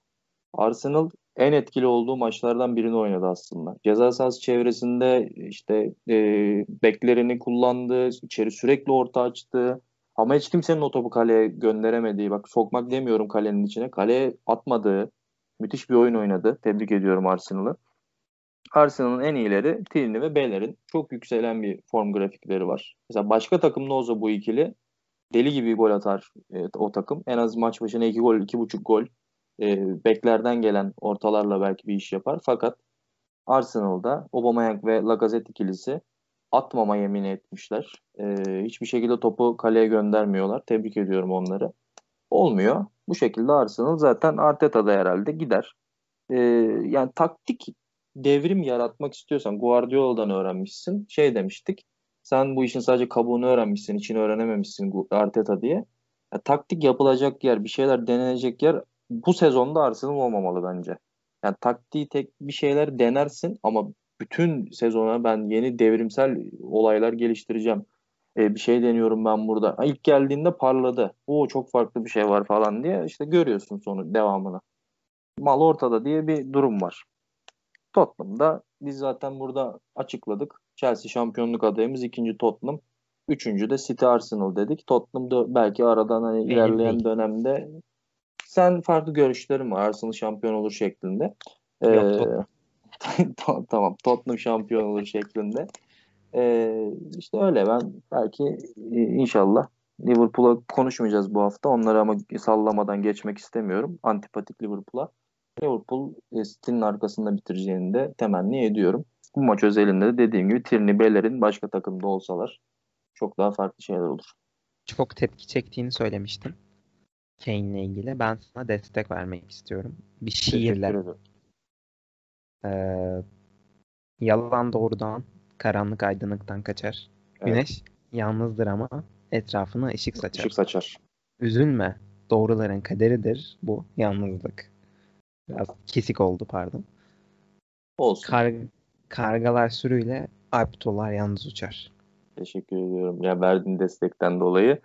Arsenal en etkili olduğu maçlardan birini oynadı aslında. Ceza sahası çevresinde işte e, beklerini kullandı, içeri sürekli orta açtı. Ama hiç kimsenin o topu kaleye gönderemediği, bak sokmak demiyorum kalenin içine, kaleye atmadığı müthiş bir oyun oynadı. Tebrik ediyorum Arsenal'ı. Arsenal'ın en iyileri Tierney ve Beller'in çok yükselen bir form grafikleri var. Mesela başka takımda olsa bu ikili deli gibi gol atar e, o takım. En az maç başına 2 gol, 2,5 gol e, beklerden gelen ortalarla belki bir iş yapar. Fakat Arsenal'da Aubameyang ve Lacazette ikilisi atmama yemin etmişler. E, hiçbir şekilde topu kaleye göndermiyorlar. Tebrik ediyorum onları. Olmuyor. Bu şekilde Arsenal zaten Arteta'da herhalde gider. E, yani taktik devrim yaratmak istiyorsan Guardiola'dan öğrenmişsin. Şey demiştik. Sen bu işin sadece kabuğunu öğrenmişsin, içini öğrenememişsin Arteta diye. Ya, taktik yapılacak yer, bir şeyler denenecek yer bu sezonda Arsenal olmamalı bence. Yani taktiği tek bir şeyler denersin ama bütün sezona ben yeni devrimsel olaylar geliştireceğim. Ee, bir şey deniyorum ben burada. Ha, ilk geldiğinde parladı. O çok farklı bir şey var falan diye işte görüyorsun sonu devamını. Mal ortada diye bir durum var. Tottenham'da biz zaten burada açıkladık. Chelsea şampiyonluk adayımız ikinci Tottenham. Üçüncü de City Arsenal dedik. Tottenham'da belki aradan hani ilerleyen dönemde sen farklı görüşlerin var. Arsenal şampiyon olur şeklinde. Ee, Yok, tamam Tottenham şampiyon olur şeklinde. Ee, işte öyle ben belki e, inşallah Liverpool'a konuşmayacağız bu hafta. Onları ama sallamadan geçmek istemiyorum. Antipatik Liverpool'a. Liverpool e, City'nin arkasında bitireceğini de temenni ediyorum. Bu maç özelinde de dediğim gibi Tierney, Beller'in başka takımda olsalar çok daha farklı şeyler olur. Çok tepki çektiğini söylemiştin. Kane'le ilgili. Ben sana destek vermek istiyorum. Bir şiirle. Ee, yalan doğrudan, karanlık aydınlıktan kaçar. Evet. Güneş yalnızdır ama etrafına ışık saçar. Işık saçar. Üzülme. Doğruların kaderidir bu yalnızlık. Biraz kesik oldu pardon. Olsun. Kar, kargalar sürüyle alptolar yalnız uçar. Teşekkür ediyorum. Ya verdiğin destekten dolayı.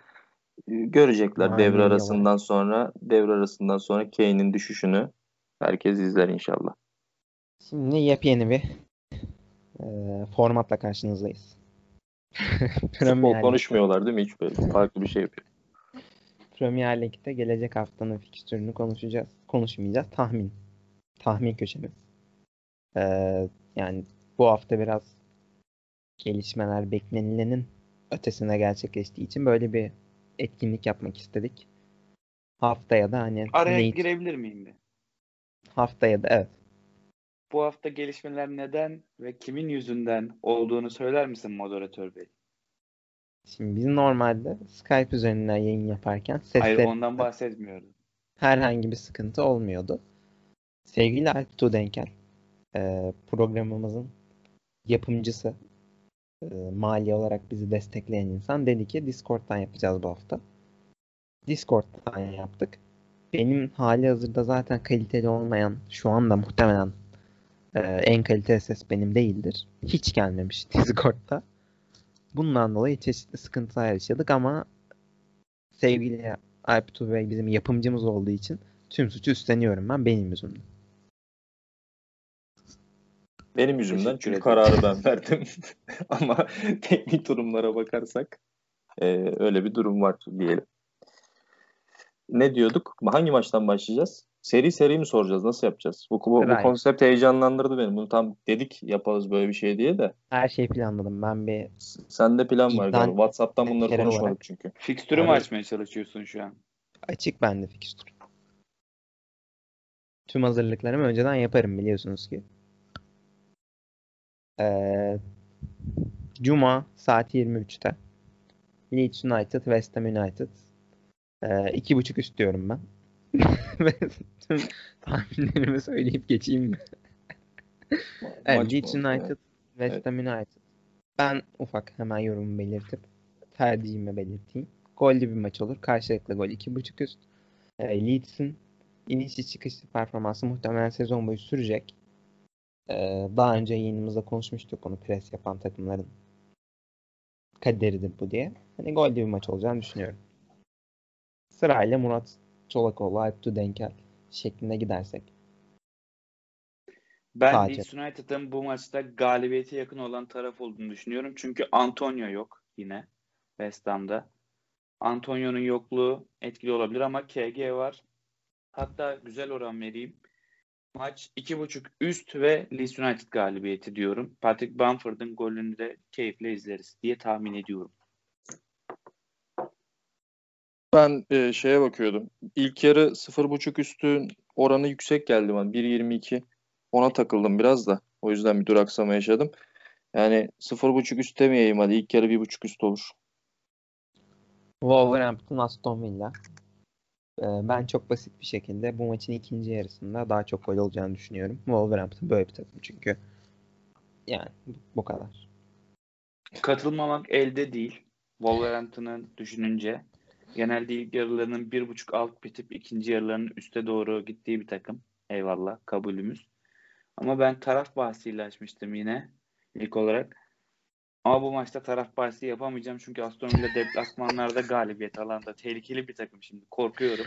Ee, Görecekler Manevi devre arasından sonra devre arasından sonra Kane'in düşüşünü herkes izler inşallah. Şimdi yepyeni bir e, formatla karşınızdayız. Futbol konuşmuyorlar değil mi? Hiç böyle farklı bir şey yapıyor. Premier Lig'de gelecek haftanın fikstürünü konuşacağız. Konuşmayacağız. Tahmin. Tahmin köşemiz. E, yani bu hafta biraz gelişmeler beklenilenin ötesine gerçekleştiği için böyle bir etkinlik yapmak istedik. Haftaya da hani Araya neyi- girebilir miyim bir? haftaya da evet. Bu hafta gelişmeler neden ve kimin yüzünden olduğunu söyler misin moderatör bey? Şimdi biz normalde Skype üzerinden yayın yaparken Hayır sesler ondan bahsetmiyorum. herhangi bir sıkıntı olmuyordu. Sevgili Alp Tudenkel, e, programımızın yapımcısı, e, mali olarak bizi destekleyen insan dedi ki Discord'dan yapacağız bu hafta. Discord'dan yaptık. Benim hali hazırda zaten kaliteli olmayan, şu anda muhtemelen e, en kaliteli ses benim değildir. Hiç gelmemiş Discord'da. Bundan dolayı çeşitli sıkıntılar yaşadık ama sevgili Alp Tuğbey bizim yapımcımız olduğu için tüm suçu üstleniyorum ben benim yüzümden. Benim yüzümden çünkü kararı ben verdim. Ama teknik durumlara bakarsak e, öyle bir durum var diyelim. Ne diyorduk? Hangi maçtan başlayacağız? Seri seri mi soracağız? Nasıl yapacağız? Bu, bu, bu konsept heyecanlandırdı beni. Bunu tam dedik yaparız böyle bir şey diye de. Her şeyi planladım. Ben bir Sende plan var galiba. WhatsApp'tan bunları konuşmadık olarak. çünkü. Fikstürü mü açmaya çalışıyorsun şu an? açık bende fikstür. Tüm hazırlıklarımı önceden yaparım biliyorsunuz ki. Ee, Cuma saat 23'te. Leeds United, West Ham United. Ee, iki buçuk üst diyorum ben. Tüm tahminlerimi söyleyip geçeyim mi? Evet, Maç Leeds. United. West Evet. Ham United. Ben ufak hemen yorumumu belirtip tercihimi belirteyim. Gollü bir maç olur. Karşılıklı gol 2.5 üst. E, Leeds'in inişli çıkışlı performansı muhtemelen sezon boyu sürecek. E, daha önce yayınımızda konuşmuştuk onu pres yapan takımların kaderidir bu diye. Hani gollü bir maç olacağını düşünüyorum. Sırayla Murat Çolakoğlu, Alp Tudenkel şeklinde gidersek. Ben Sadece. Leeds United'ın bu maçta galibiyete yakın olan taraf olduğunu düşünüyorum. Çünkü Antonio yok yine West Ham'da. Antonio'nun yokluğu etkili olabilir ama KG var. Hatta güzel oran vereyim. Maç 2.5 üst ve Leeds United galibiyeti diyorum. Patrick Bamford'un golünü de keyifle izleriz diye tahmin ediyorum. Ben e, şeye bakıyordum. İlk yarı 0.5 üstün oranı yüksek geldi bana. 1.22. Ona takıldım biraz da. O yüzden bir duraksama yaşadım. Yani 0.5 üst demeyeyim hadi. İlk yarı 1.5 üst olur. Wolverhampton, Aston Villa. Ee, Ben çok basit bir şekilde bu maçın ikinci yarısında daha çok gol olacağını düşünüyorum. Wolverhampton böyle bir takım çünkü. Yani bu- kadar. Katılmamak elde değil. Wolverhampton'ın düşününce genelde ilk yarılarının bir buçuk alt bitip ikinci yarılarının üste doğru gittiği bir takım. Eyvallah kabulümüz. Ama ben taraf bahsiyle açmıştım yine ilk olarak. Ama bu maçta taraf bahsi yapamayacağım çünkü Aston Villa deplasmanlarda galibiyet alanda tehlikeli bir takım şimdi. Korkuyorum.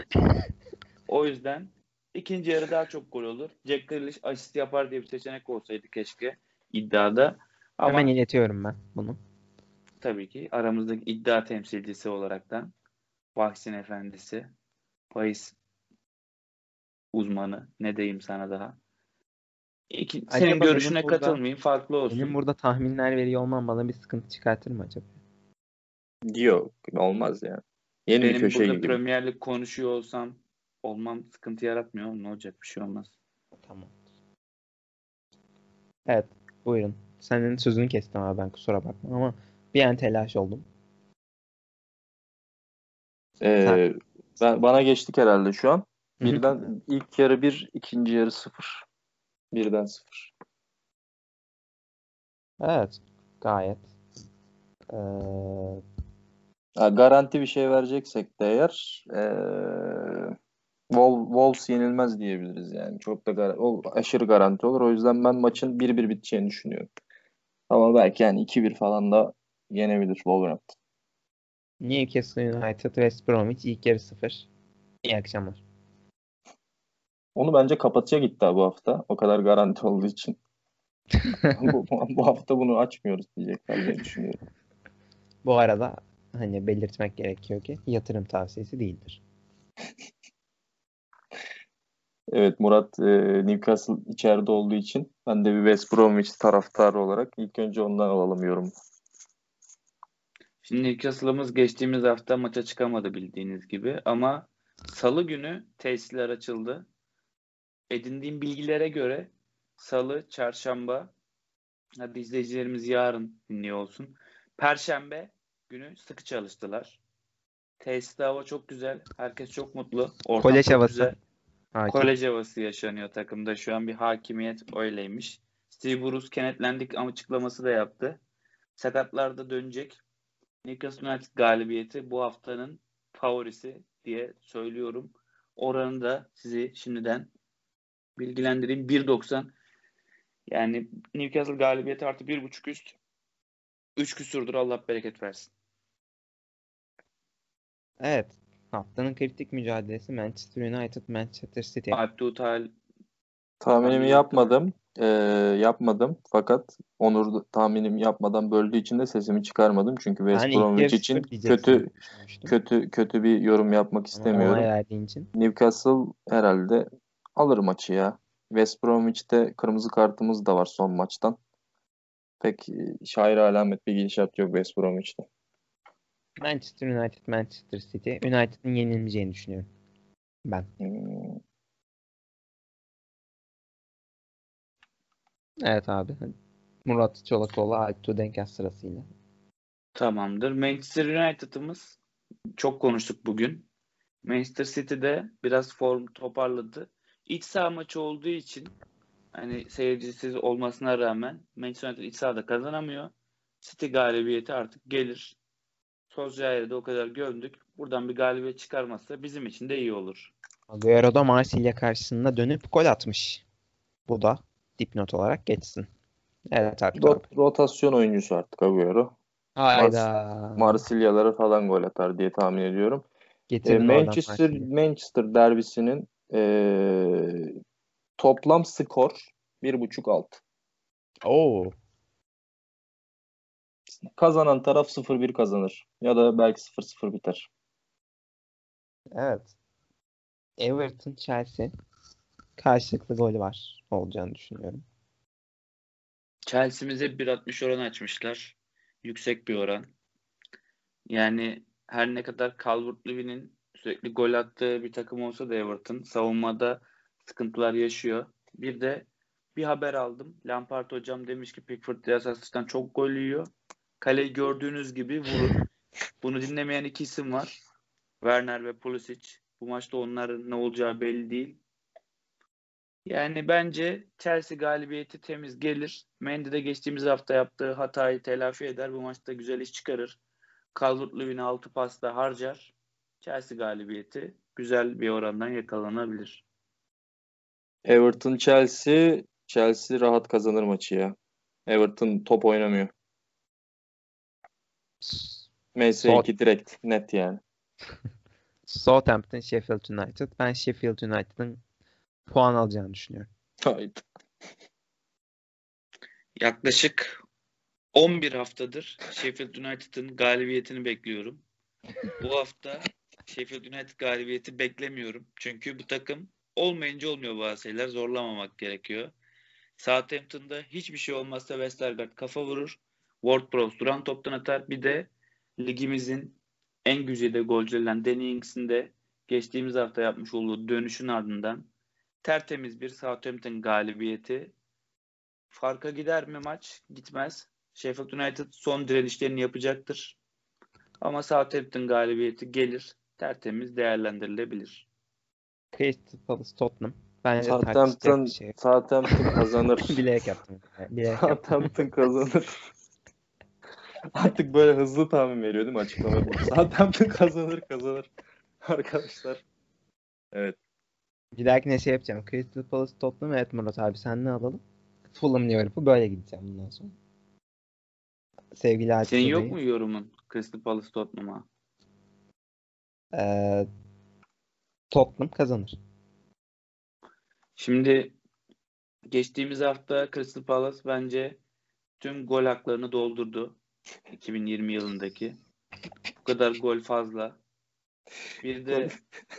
O yüzden ikinci yarı daha çok gol olur. Jack Grealish asist yapar diye bir seçenek olsaydı keşke iddiada. Ama Hemen iletiyorum ben bunu. tabii ki aramızdaki iddia temsilcisi olaraktan Vaksin Efendisi, bahis uzmanı ne diyeyim sana daha. İki, Acaba senin benim görüşüne burada- katılmayayım, farklı olsun. Benim burada tahminler veriyor olmam bana bir sıkıntı çıkartır mı acaba? Yok olmaz yani. Yeni bir Benim köşe burada gibi. Premier Lig konuşuyor olsam olmam sıkıntı yaratmıyor. Ne olacak bir şey olmaz. Tamam. Evet, buyurun. Senin sözünü kestim abi ben kusura bakma ama bir an telaş oldum. Ee, ben, bana geçtik herhalde şu an. Birden ilk yarı bir, ikinci yarı sıfır. Birden sıfır. Evet, gayet. Ee, garanti bir şey vereceksek de eğer ee, Wol- Wolves yenilmez diyebiliriz yani. Çok da gar- o aşırı garanti olur. O yüzden ben maçın 1-1 biteceğini düşünüyorum. Ama belki yani 2-1 falan da yenebilir Wolverhampton. Newcastle United, West Bromwich ilk yarı sıfır. İyi akşamlar. Onu bence kapatacak iddia bu hafta. O kadar garanti olduğu için. bu, bu hafta bunu açmıyoruz diyecekler diye düşünüyorum. Bu arada hani belirtmek gerekiyor ki yatırım tavsiyesi değildir. Evet Murat e, Newcastle içeride olduğu için ben de bir West Bromwich taraftarı olarak ilk önce ondan alalım yorum. Şimdi Newcastle'ımız geçtiğimiz hafta maça çıkamadı bildiğiniz gibi ama Salı günü tesisler açıldı. Edindiğim bilgilere göre Salı, Çarşamba, hadi izleyicilerimiz yarın dinliyor olsun. Perşembe günü sıkı çalıştılar. Tesiste hava çok güzel. Herkes çok mutlu. Ortam Kolej çok havası. güzel. Hakim. Kolej havası yaşanıyor takımda. Şu an bir hakimiyet öyleymiş. Steve Bruce kenetlendik ama açıklaması da yaptı. Sakatlar da dönecek. Newcastle United galibiyeti bu haftanın favorisi diye söylüyorum. Oranı da sizi şimdiden bilgilendireyim. 1.90 yani Newcastle galibiyeti artı 1.5 üst 3 küsürdür Allah bereket versin. Evet. Haftanın kritik mücadelesi Manchester United Manchester City. Alp Tutal Tahminimi Tahmin yapmadım. E, yapmadım. Fakat Onur tahminimi yapmadan böldüğü için de sesimi çıkarmadım. Çünkü West ilk Bromwich için kötü kötü kötü bir yorum yapmak istemiyorum. Newcastle herhalde alır maçı ya. West Bromwich'te kırmızı kartımız da var son maçtan. Pek e, şair alamet bir gidişat yok West Bromwich'te. Manchester United Manchester City. United'ın yenilmeyeceğini düşünüyorum. Ben. Hmm, Evet abi. Murat Çolakoğlu, Alp Tuğdenkas sırasıyla. Tamamdır. Manchester United'ımız çok konuştuk bugün. Manchester City'de biraz form toparladı. İç saha maçı olduğu için hani seyircisiz olmasına rağmen Manchester United iç sahada kazanamıyor. City galibiyeti artık gelir. Solskjaer'i de o kadar gömdük. Buradan bir galibiyet çıkarmazsa bizim için de iyi olur. Agüero da Marsilya karşısında dönüp gol atmış. Bu da dipnot olarak geçsin. Evet abi. rot- rotasyon oyuncusu artık Agüero. Hayda. Marsilyalara falan gol atar diye tahmin ediyorum. E, Getirin oradan Manchester. Manchester derbisinin e, toplam skor 1.5 alt. Oo. Kazanan taraf 0-1 kazanır. Ya da belki 0-0 biter. Evet. Everton Chelsea karşılıklı gol var olacağını düşünüyorum. Chelsea'mize 1.60 oran açmışlar. Yüksek bir oran. Yani her ne kadar Calvert-Lewin'in sürekli gol attığı bir takım olsa da Everton savunmada sıkıntılar yaşıyor. Bir de bir haber aldım. Lampard hocam demiş ki Pickford Diaz'dan çok gol yiyor. Kaleyi gördüğünüz gibi vurun. Bunu dinlemeyen iki isim var. Werner ve Pulisic. Bu maçta onların ne olacağı belli değil. Yani bence Chelsea galibiyeti temiz gelir. Mendy de geçtiğimiz hafta yaptığı hatayı telafi eder. Bu maçta güzel iş çıkarır. Calvert-Lewin'i 6 pasta harcar. Chelsea galibiyeti güzel bir orandan yakalanabilir. Everton Chelsea Chelsea rahat kazanır maçı ya. Everton top oynamıyor. MS2 direkt net yani. Southampton Sheffield United. Ben Sheffield United'ın puan alacağını düşünüyorum. Haydi. Yaklaşık 11 haftadır Sheffield United'ın galibiyetini bekliyorum. Bu hafta Sheffield United galibiyeti beklemiyorum. Çünkü bu takım olmayınca olmuyor bazı şeyler. Zorlamamak gerekiyor. Southampton'da hiçbir şey olmazsa Westergaard kafa vurur. Ward-Prowse duran toptan atar. Bir de ligimizin en güzide golcülerinden Danny Ings'in de geçtiğimiz hafta yapmış olduğu dönüşün ardından tertemiz bir Southampton galibiyeti. Farka gider mi maç? Gitmez. Sheffield United son direnişlerini yapacaktır. Ama Southampton galibiyeti gelir. Tertemiz değerlendirilebilir. Crystal Palace Tottenham. Bence Southampton, bir şey. Southampton kazanır. Bilerek yaptım. Bilerek. Southampton kazanır. Artık böyle hızlı tahmin veriyor değil mi açıklamada? Southampton kazanır kazanır. Arkadaşlar. Evet. Bir dahakine şey yapacağım. Crystal Palace Tottenham evet Murat abi sen ne alalım? Fulham Liverpool böyle gideceğim bundan sonra. Sevgili Senin yok mu yorumun Crystal Palace Tottenham'a? Eee, Tottenham kazanır. Şimdi geçtiğimiz hafta Crystal Palace bence tüm gol haklarını doldurdu. 2020 yılındaki. Bu kadar gol fazla. Bir de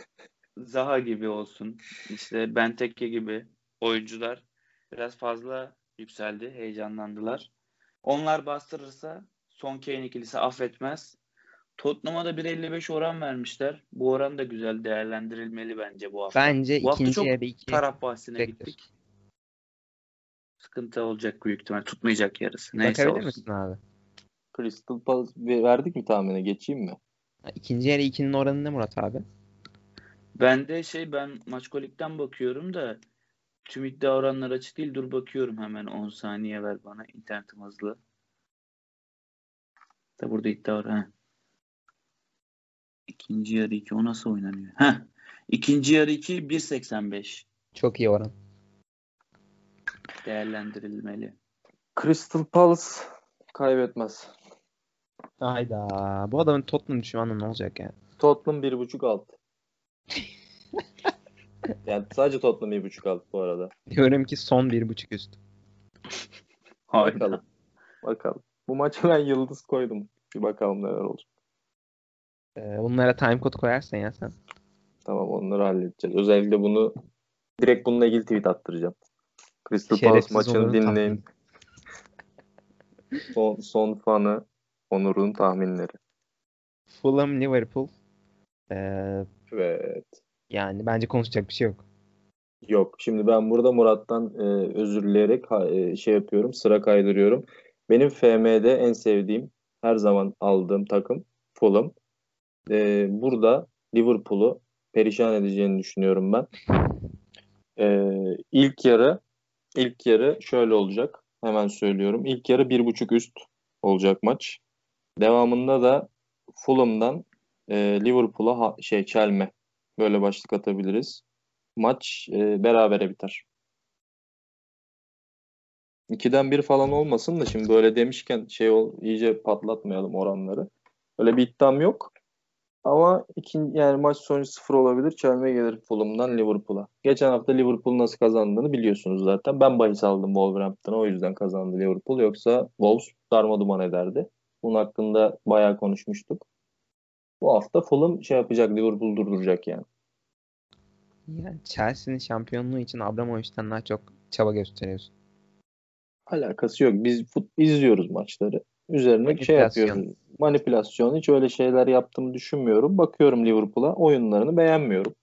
Zaha gibi olsun. işte Benteke gibi oyuncular biraz fazla yükseldi. Heyecanlandılar. Onlar bastırırsa son Kane ikilisi affetmez. Tottenham'a da 1.55 oran vermişler. Bu oran da güzel değerlendirilmeli bence bu hafta. Bence Bu hafta ikinci çok yarı iki taraf bahsine Tektir. gittik. Sıkıntı olacak büyük ihtimal. Tutmayacak yarısı. Neyse bakabilir olsun. misin abi? Crystal Palace verdik mi tahmini? Geçeyim mi? Ha, İkinci yarı ikinin oranı ne Murat abi? Ben de şey ben Maçkolik'ten bakıyorum da tüm iddia oranları açık değil. Dur bakıyorum hemen 10 saniye ver bana. İnternetim hızlı. Da burada iddia oranı. İkinci yarı 2 o nasıl oynanıyor? Heh. İkinci yarı 2 1.85 Çok iyi oran. değerlendirilmeli. Crystal Palace kaybetmez. Hayda. Bu adamın Tottenham düşmanı ne olacak yani? Tottenham 1.5 alt. yani sadece Tottenham 1.5 alt bu arada. Diyorum ki son bir buçuk üst. Hayda. Bakalım. Bakalım. Bu maça ben yıldız koydum. Bir bakalım neler olacak. Ee, bunlara time code koyarsan ya sen. Tamam onları halledeceğiz. Özellikle bunu direkt bununla ilgili tweet attıracağım. Crystal Palace maçını dinleyin. Son, son fanı Onur'un tahminleri. Fulham Liverpool. Ee, Evet. yani bence konuşacak bir şey yok. Yok. Şimdi ben burada Murat'tan e, özür dileyerek e, şey yapıyorum. Sıra kaydırıyorum. Benim FM'de en sevdiğim, her zaman aldığım takım Fulham. E, burada Liverpool'u perişan edeceğini düşünüyorum ben. E, ilk yarı ilk yarı şöyle olacak. Hemen söylüyorum. İlk yarı bir buçuk üst olacak maç. Devamında da Fulham'dan e, Liverpool'a şey çelme. Böyle başlık atabiliriz maç e, berabere biter. 2'den 1 falan olmasın da şimdi böyle demişken şey ol, iyice patlatmayalım oranları. Öyle bir iddiam yok. Ama ikinci, yani maç sonucu 0 olabilir. Çelme gelir Fulham'dan Liverpool'a. Geçen hafta Liverpool nasıl kazandığını biliyorsunuz zaten. Ben bahis aldım Wolverhampton'a o yüzden kazandı Liverpool. Yoksa Wolves darma duman ederdi. Bunun hakkında bayağı konuşmuştuk. Bu hafta Fulham şey yapacak Liverpool durduracak yani. Yani Chelsea'nin şampiyonluğu için Abramovich'ten daha çok çaba gösteriyorsun. Alakası yok. Biz fut, izliyoruz maçları. Üzerine şey yapıyoruz. Manipülasyon. Hiç öyle şeyler yaptığımı düşünmüyorum. Bakıyorum Liverpool'a. Oyunlarını beğenmiyorum.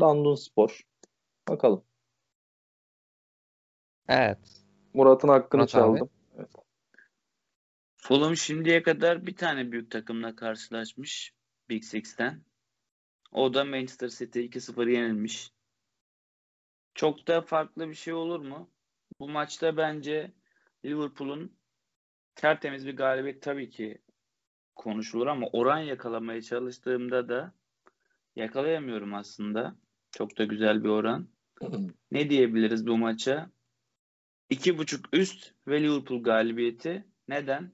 Dandun Spor. Bakalım. Evet. Murat'ın hakkını Murat abi. çaldım. Fulham şimdiye kadar bir tane büyük takımla karşılaşmış Big Six'ten. O da Manchester City 2-0 yenilmiş. Çok da farklı bir şey olur mu? Bu maçta bence Liverpool'un tertemiz bir galibiyet tabii ki konuşulur ama oran yakalamaya çalıştığımda da yakalayamıyorum aslında. Çok da güzel bir oran. Ne diyebiliriz bu maça? 2.5 üst ve Liverpool galibiyeti. Neden?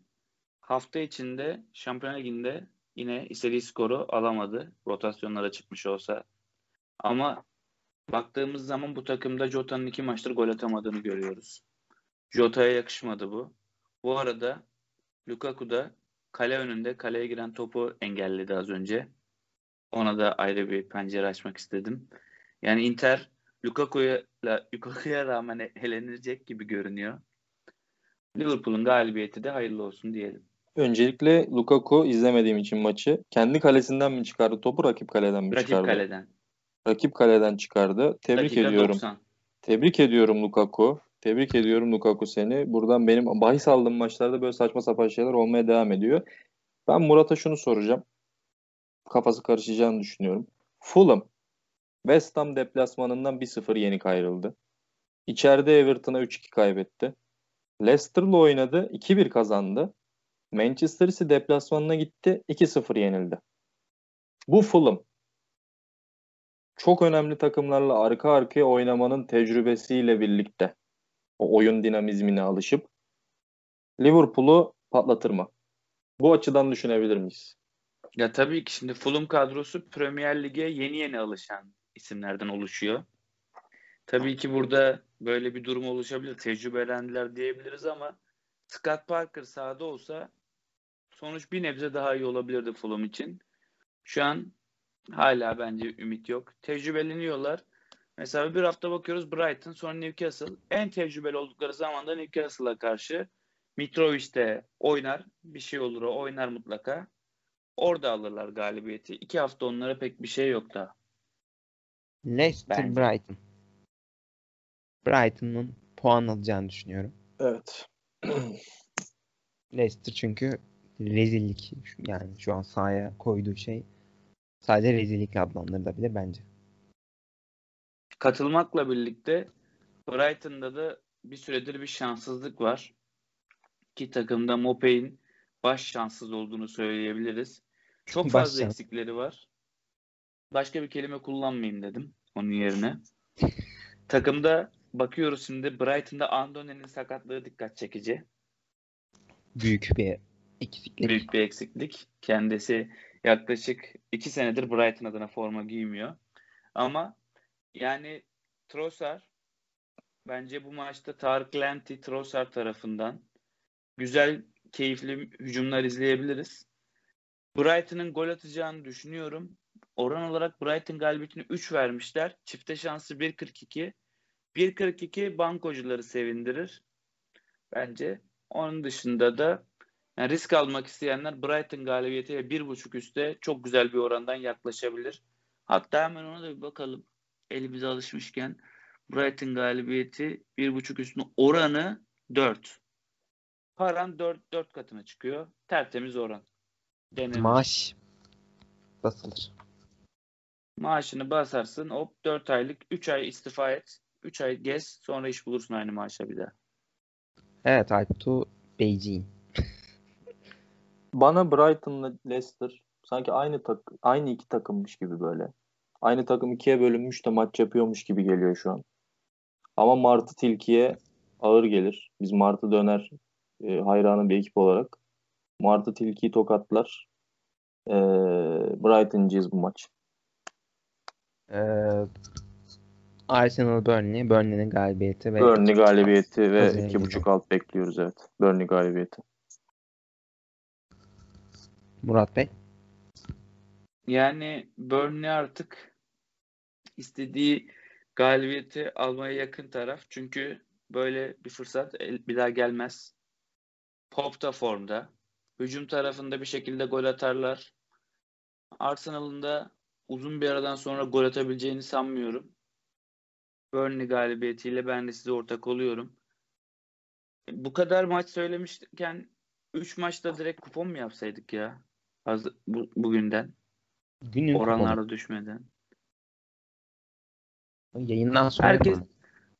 Hafta içinde Şampiyonlar Ligi'nde yine istediği skoru alamadı. Rotasyonlara çıkmış olsa. Ama baktığımız zaman bu takımda Jota'nın iki maçtır gol atamadığını görüyoruz. Jota'ya yakışmadı bu. Bu arada Lukaku da kale önünde kaleye giren topu engelledi az önce. Ona da ayrı bir pencere açmak istedim. Yani Inter Lukaku'ya Lukaku'ya rağmen elenecek gibi görünüyor. Liverpool'un galibiyeti de hayırlı olsun diyelim. Öncelikle Lukaku izlemediğim için maçı kendi kalesinden mi çıkardı topu rakip kaleden mi Rakip çıkardı? kaleden. Rakip kaleden çıkardı. Tebrik Dakika ediyorum. 90. Tebrik ediyorum Lukaku. Tebrik ediyorum Lukaku seni. Buradan benim bahis aldığım maçlarda böyle saçma sapan şeyler olmaya devam ediyor. Ben Murat'a şunu soracağım. Kafası karışacağını düşünüyorum. Fulham West Ham deplasmanından 1-0 yenik ayrıldı. İçeride Everton'a 3-2 kaybetti. Leicester'la oynadı. 2-1 kazandı. Manchester City deplasmanına gitti. 2-0 yenildi. Bu Fulham çok önemli takımlarla arka arkaya oynamanın tecrübesiyle birlikte o oyun dinamizmine alışıp Liverpool'u patlatır mı? Bu açıdan düşünebilir miyiz? Ya tabii ki şimdi Fulham kadrosu Premier Lig'e yeni yeni alışan isimlerden oluşuyor. Tabii ki burada böyle bir durum oluşabilir. Tecrübelendiler diyebiliriz ama Scott Parker sahada olsa sonuç bir nebze daha iyi olabilirdi Fulham için. Şu an hala bence ümit yok. Tecrübeleniyorlar. Mesela bir hafta bakıyoruz Brighton sonra Newcastle. En tecrübeli oldukları zaman da Newcastle'a karşı Mitrovic de oynar. Bir şey olur o oynar mutlaka. Orada alırlar galibiyeti. İki hafta onlara pek bir şey yok daha. Leicester Bence. Brighton. Brighton'ın puan alacağını düşünüyorum. Evet. Leicester çünkü rezillik yani şu an sahaya koyduğu şey sadece rezillikle adlandırılabilir bence. Katılmakla birlikte Brighton'da da bir süredir bir şanssızlık var. İki takımda Mopey'in baş şanssız olduğunu söyleyebiliriz. Çok Baş fazla şans. eksikleri var. Başka bir kelime kullanmayayım dedim onun yerine. Takımda bakıyoruz şimdi Brighton'da Andone'nin sakatlığı dikkat çekici. Büyük bir eksiklik. Büyük bir eksiklik. Kendisi yaklaşık iki senedir Brighton adına forma giymiyor. Ama yani Trossard bence bu maçta Tarık Lenti Trossard tarafından güzel, keyifli hücumlar izleyebiliriz. Brighton'ın gol atacağını düşünüyorum. Oran olarak Brighton galibiyetini 3 vermişler. Çifte şansı 1.42. 1.42 bankocuları sevindirir. Bence. Onun dışında da yani risk almak isteyenler Brighton galibiyeti ve 1.5 üstte çok güzel bir orandan yaklaşabilir. Hatta hemen ona da bir bakalım. Elimize alışmışken Brighton galibiyeti 1.5 üstünün oranı 4. Paran 4, 4 katına çıkıyor. Tertemiz oran. Denenir. Maaş basılır. Maaşını basarsın hop 4 aylık 3 ay istifa et. 3 ay gez sonra iş bulursun aynı maaşa bir daha. Evet Alptu Beijing. Bana Brighton'la Leicester sanki aynı tak aynı iki takımmış gibi böyle. Aynı takım ikiye bölünmüş de maç yapıyormuş gibi geliyor şu an. Ama Martı Tilki'ye ağır gelir. Biz Martı Döner e, hayranı bir ekip olarak. Martı Tilki'yi tokatlar. E, Brighton'cıyız bu maç. Ee, Arsenal Burnley. Burnley'nin galibiyeti ve Burnley galibiyeti ve Haziran iki gibi. buçuk alt bekliyoruz evet. Burnley galibiyeti. Murat Bey. Yani Burnley artık istediği galibiyeti almaya yakın taraf. Çünkü böyle bir fırsat bir daha gelmez. Pop da formda. Hücum tarafında bir şekilde gol atarlar. Arsenal'ın da uzun bir aradan sonra gol atabileceğini sanmıyorum. Burnley galibiyetiyle ben de size ortak oluyorum. Bu kadar maç söylemişken 3 maçta direkt kupon mu yapsaydık ya? Az, bu, bugünden. Günün Oranlarda düşmeden. Yayından sonra Herkes yapalım.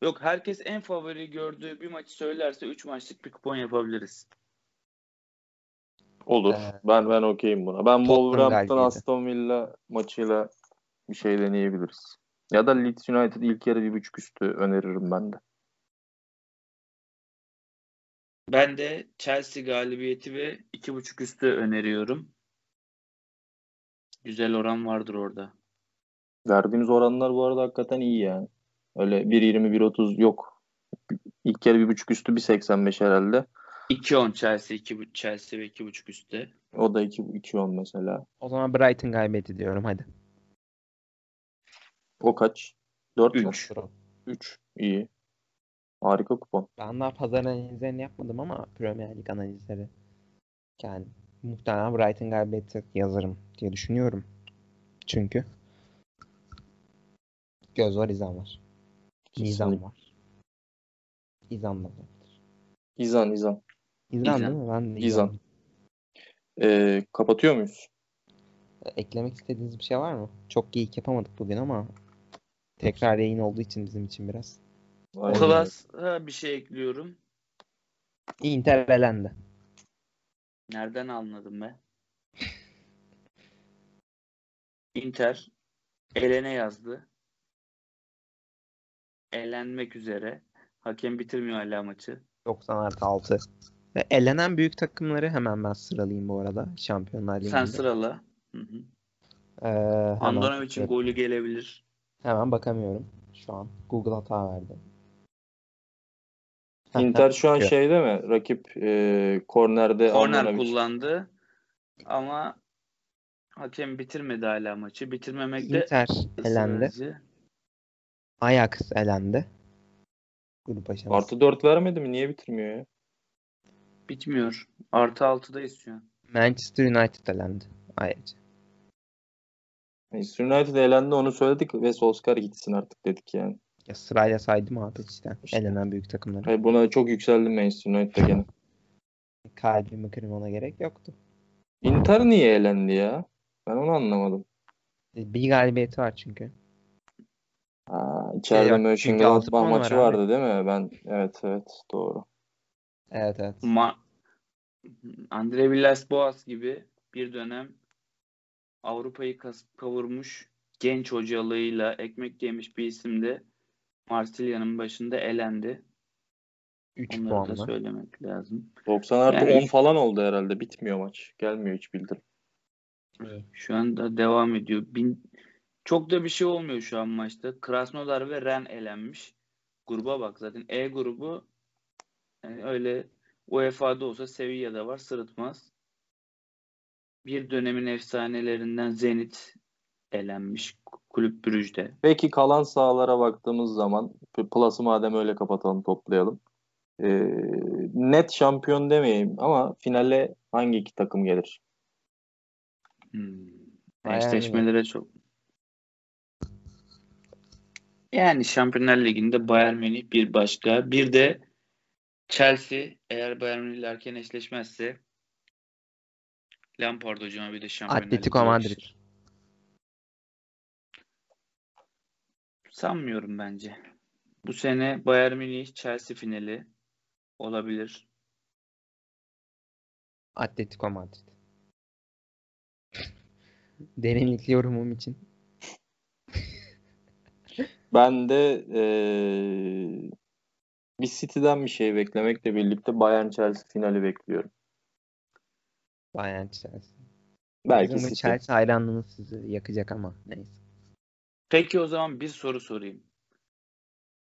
yok herkes en favori gördüğü bir maçı söylerse 3 maçlık bir kupon yapabiliriz. Olur. Ee, ben ben okeyim buna. Ben Wolverhampton. Aston Villa maçıyla bir şey deneyebiliriz. Ya da Leeds United ilk yarı bir buçuk üstü öneririm ben de. Ben de Chelsea galibiyeti ve 2.5 üstü öneriyorum. Güzel oran vardır orada. Verdiğimiz oranlar bu arada hakikaten iyi yani. Öyle 1.20 1.30 yok. İlk yarı bir buçuk üstü 1.85 herhalde. 2-10 Chelsea, 2, Chelsea ve 2.5 üstte. O da 2 2 10 mesela. O zaman Brighton kaybetti diyorum hadi. O kaç? 4 mü? 3. 3. İyi. Harika kupon. Ben daha pazar analizlerini yapmadım ama Premier Lig analizleri. Yani muhtemelen Brighton kaybetti yazarım diye düşünüyorum. Çünkü göz var, izan var. Nizam Kesinlikle. var. İzan da var. İzan İzan. İzan, İzan. değil mi? Ben de İzan. Ee, kapatıyor muyuz? Eklemek istediğiniz bir şey var mı? Çok geyik yapamadık bugün ama tekrar yayın olduğu için bizim için biraz. Klas'a bir şey ekliyorum. Inter elendi. Nereden anladım be? Inter elene yazdı. Elenmek üzere. Hakem bitirmiyor hala maçı. 90 artı 6. Ve elenen büyük takımları hemen ben sıralayayım bu arada. Şampiyonlar Ligi'nde. Sen sırala. Hı hı. Ee, Andonovic'in bakıyorum. golü gelebilir. hemen bakamıyorum. Şu an Google hata verdi. Inter şu an şeyde mi? Rakip e, kornerde Korner kullandı. Ama hakem bitirmedi hala maçı. Bitirmemek de Inter elendi. Ajax elendi. Grup aşaması. Artı 4 vermedi mi? Niye bitirmiyor ya? Bitmiyor. Artı 6'dayız şu an. Manchester United elendi. Ayrıca. Manchester United elendi onu söyledik ve Solskjaer gitsin artık dedik yani. Ya sırayla saydım abi işte. İşte. Elenen büyük takımları. Hayır, buna çok yükseldim Manchester United'da gene. Kalbimi kırmana gerek yoktu. Inter niye elendi ya? Ben onu anlamadım. Bir galibiyeti var çünkü. Ha, içeride Şey çünkü altı Mönchengladbach var maçı abi. vardı değil mi? Ben evet evet doğru. Evet evet. Ma Andre Villas-Boas gibi bir dönem Avrupa'yı kavurmuş genç hocalığıyla ekmek yemiş bir isim de Marsilya'nın başında elendi. 3 Onları da söylemek lazım. 90 artı Yani- 10 falan oldu herhalde. Bitmiyor maç. Gelmiyor hiç bildirim. Şu anda devam ediyor. Bin... Çok da bir şey olmuyor şu an maçta. Krasnodar ve Ren elenmiş. Gruba bak zaten. E grubu yani öyle UEFA'da olsa Sevilla'da var sırıtmaz. Bir dönemin efsanelerinden Zenit elenmiş. Kulüp Brüj'de. Peki kalan sahalara baktığımız zaman Plus'ı madem öyle kapatalım toplayalım. Ee, net şampiyon demeyeyim ama finale hangi iki takım gelir? Hmm. Eşleşmelere çok. Yani Şampiyonlar Ligi'nde Bayern Münih bir başka. Bir de Chelsea eğer Bayern Münih ile erken eşleşmezse Lampard hocama bir de Şampiyonlar Atletico Ligi Madrid. Sanmıyorum bence. Bu sene Bayern Münih Chelsea finali olabilir. Atletico Madrid. Derinlikli yorumum için. Ben de ee, bir City'den bir şey beklemekle birlikte Bayern Chelsea finali bekliyorum. Bayern Chelsea. Belki Bizim City. Chelsea hayranlığınız sizi yakacak ama neyse. Peki o zaman bir soru sorayım.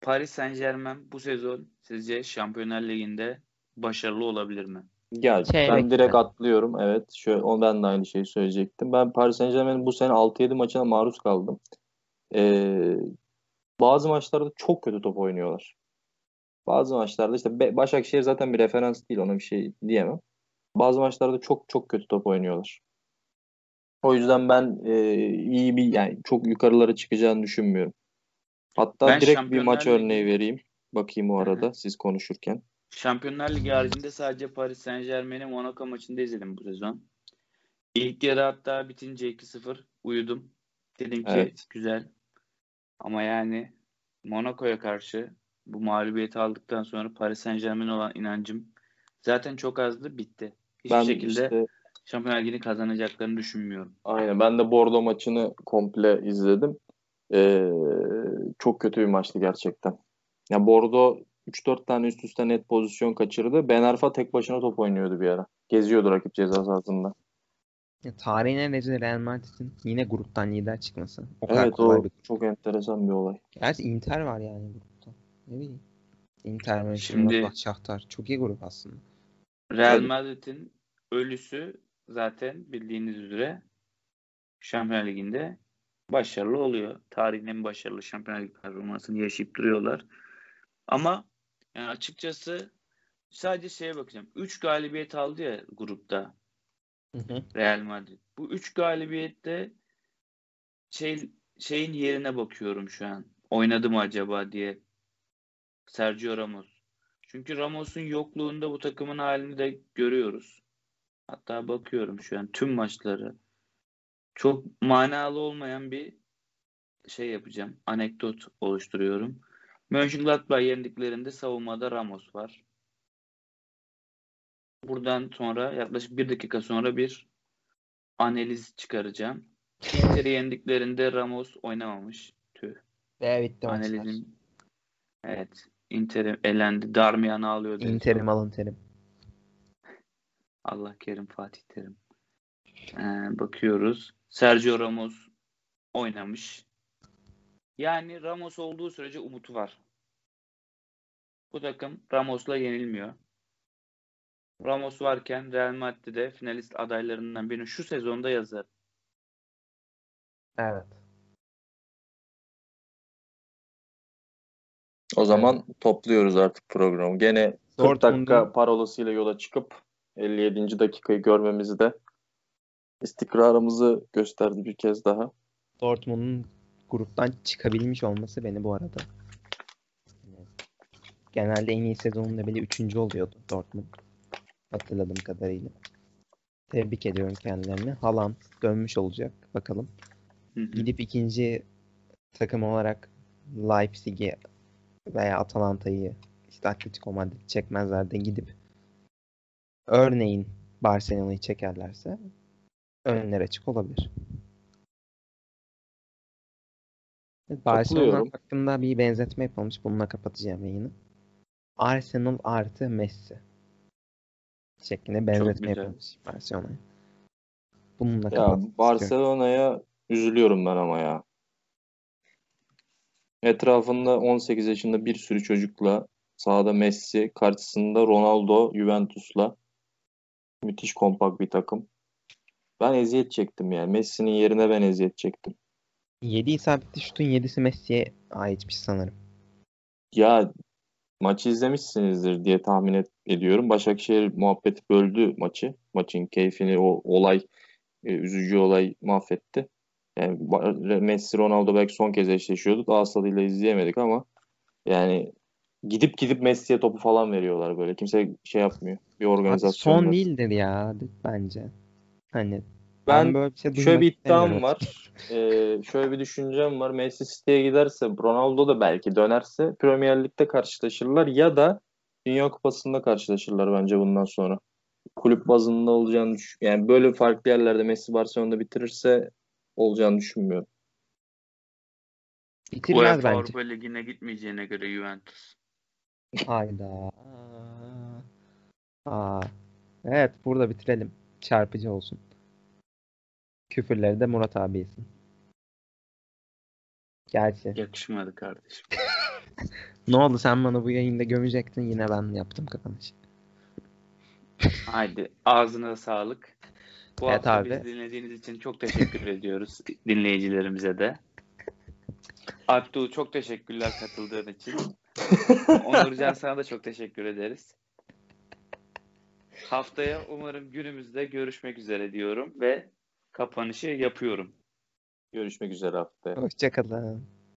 Paris Saint-Germain bu sezon sizce Şampiyonlar Ligi'nde başarılı olabilir mi? Ya Çeyrek ben direkt final. atlıyorum. Evet. Şöyle, o ben de aynı şeyi söyleyecektim. Ben Paris Saint-Germain'in bu sene 6-7 maçına maruz kaldım. Ee, bazı maçlarda çok kötü top oynuyorlar. Bazı maçlarda işte Başakşehir zaten bir referans değil. Ona bir şey diyemem. Bazı maçlarda çok çok kötü top oynuyorlar. O yüzden ben e, iyi bir yani çok yukarılara çıkacağını düşünmüyorum. Hatta Ben direkt bir maç Ligi- örneği vereyim. Bakayım o arada siz konuşurken. Şampiyonlar Ligi haricinde sadece Paris Saint-Germain'i Monaco maçında izledim bu sezon. İlk yarı hatta bitince 2-0 uyudum. Dedim ki Evet. güzel. Ama yani Monaco'ya karşı bu mağlubiyeti aldıktan sonra Paris Saint-Germain'e olan inancım zaten çok azdı bitti. Hiçbir Ben şekilde işte Şampiyonlar Ligi'ni kazanacaklarını düşünmüyorum. Aynen. Ben de Bordeaux maçını komple izledim. Ee, çok kötü bir maçtı gerçekten. Ya Bordeaux 3-4 tane üst üste net pozisyon kaçırdı. Ben Arfa tek başına top oynuyordu bir ara. Geziyordu rakip ceza sahasında. Ya, tarihin en rezil Real Madrid'in yine gruptan lider çıkması. O kadar Evet o bir çok enteresan bir olay. Gerçi Inter var yani grupta. Ne bileyim. Inter, Şimdi- Mönchengladbach, Shakhtar. Çok iyi grup aslında. Real. Madrid'in ölüsü zaten bildiğiniz üzere Şampiyonlar Ligi'nde başarılı oluyor. Tarihin en başarılı Şampiyonlar Ligi performansını yaşayıp duruyorlar. Ama yani açıkçası sadece şeye bakacağım. 3 galibiyet aldı ya grupta Real Madrid. Bu 3 galibiyette şey şeyin yerine bakıyorum şu an. Oynadı mı acaba diye. Sergio Ramos. Çünkü Ramos'un yokluğunda bu takımın halini de görüyoruz. Hatta bakıyorum şu an tüm maçları. Çok manalı olmayan bir şey yapacağım. Anekdot oluşturuyorum. Mönchengladbach yendiklerinde savunmada Ramos var. Buradan sonra yaklaşık bir dakika sonra bir analiz çıkaracağım. Inter'i yendiklerinde Ramos oynamamış. Tüh. Ve bitti maçlar. Analizim. Evet. Inter elendi. Darmian ağlıyordu. en İnterim alın terim. Allah kerim Fatih Terim. Ee, bakıyoruz. Sergio Ramos oynamış. Yani Ramos olduğu sürece umutu var. Bu takım Ramos'la yenilmiyor. Ramos varken Real Madrid'de finalist adaylarından birini şu sezonda yazar. Evet. O zaman topluyoruz artık programı. Gene 40 Dortmund'un- dakika parolasıyla yola çıkıp 57. dakikayı görmemizi de istikrarımızı gösterdi bir kez daha. Dortmund'un gruptan çıkabilmiş olması beni bu arada. Genelde en iyi sezonunda bile üçüncü oluyordu Dortmund. Hatırladığım kadarıyla. Tebrik ediyorum kendilerini. Haaland dönmüş olacak. Bakalım. Hı hı. Gidip ikinci takım olarak Leipzig'i veya Atalanta'yı işte Atletico Madrid çekmezler de gidip örneğin Barcelona'yı çekerlerse önler açık olabilir. Barcelona hakkında bir benzetme yapılmış. Bununla kapatacağım yayını. Arsenal artı Messi şeklinde benzetme yapılmış Barcelona'ya. Bununla Ya. Barcelona'ya üzülüyorum ben ama ya. Etrafında 18 yaşında bir sürü çocukla sahada Messi, karşısında Ronaldo, Juventus'la müthiş kompakt bir takım. Ben eziyet çektim yani. Messi'nin yerine ben eziyet çektim. 7 isabetli şutun 7'si Messi'ye aitmiş sanırım. Ya maçı izlemişsinizdir diye tahmin et- ediyorum. Başakşehir muhabbeti böldü maçı. Maçın keyfini o olay, e, üzücü olay mahvetti. Yani Messi, Ronaldo belki son kez eşleşiyordu. Daha tadıyla izleyemedik ama yani gidip gidip Messi'ye topu falan veriyorlar böyle. Kimse şey yapmıyor. Bir organizasyon son yok. değildir ya bence. Hani Ben ben böyle bir şey Şöyle bir iddiam var. Ee, şöyle bir düşüncem var. Messi City'ye giderse, Ronaldo da belki dönerse Premier Lig'de karşılaşırlar ya da Dünya Kupası'nda karşılaşırlar bence bundan sonra. Kulüp bazında olacağını düş- yani böyle farklı yerlerde Messi Barcelona'da bitirirse olacağını düşünmüyorum. Bitirmez UEFA bence. Avrupa Ligi'ne gitmeyeceğine göre Juventus. Hayda. Aa. Evet burada bitirelim. Çarpıcı olsun. Küfürleri de Murat abi yesin. Gerçi. Yakışmadı kardeşim. Ne oldu sen bana bu yayında gömecektin yine ben yaptım kapanışı. Haydi ağzına sağlık. Bu Evet hafta abi. bizi dinlediğiniz için çok teşekkür ediyoruz dinleyicilerimize de. Abdul çok teşekkürler katıldığın için. Onurcan sana da çok teşekkür ederiz. Haftaya umarım günümüzde görüşmek üzere diyorum ve kapanışı yapıyorum. Görüşmek üzere haftaya. Hoşçakalın.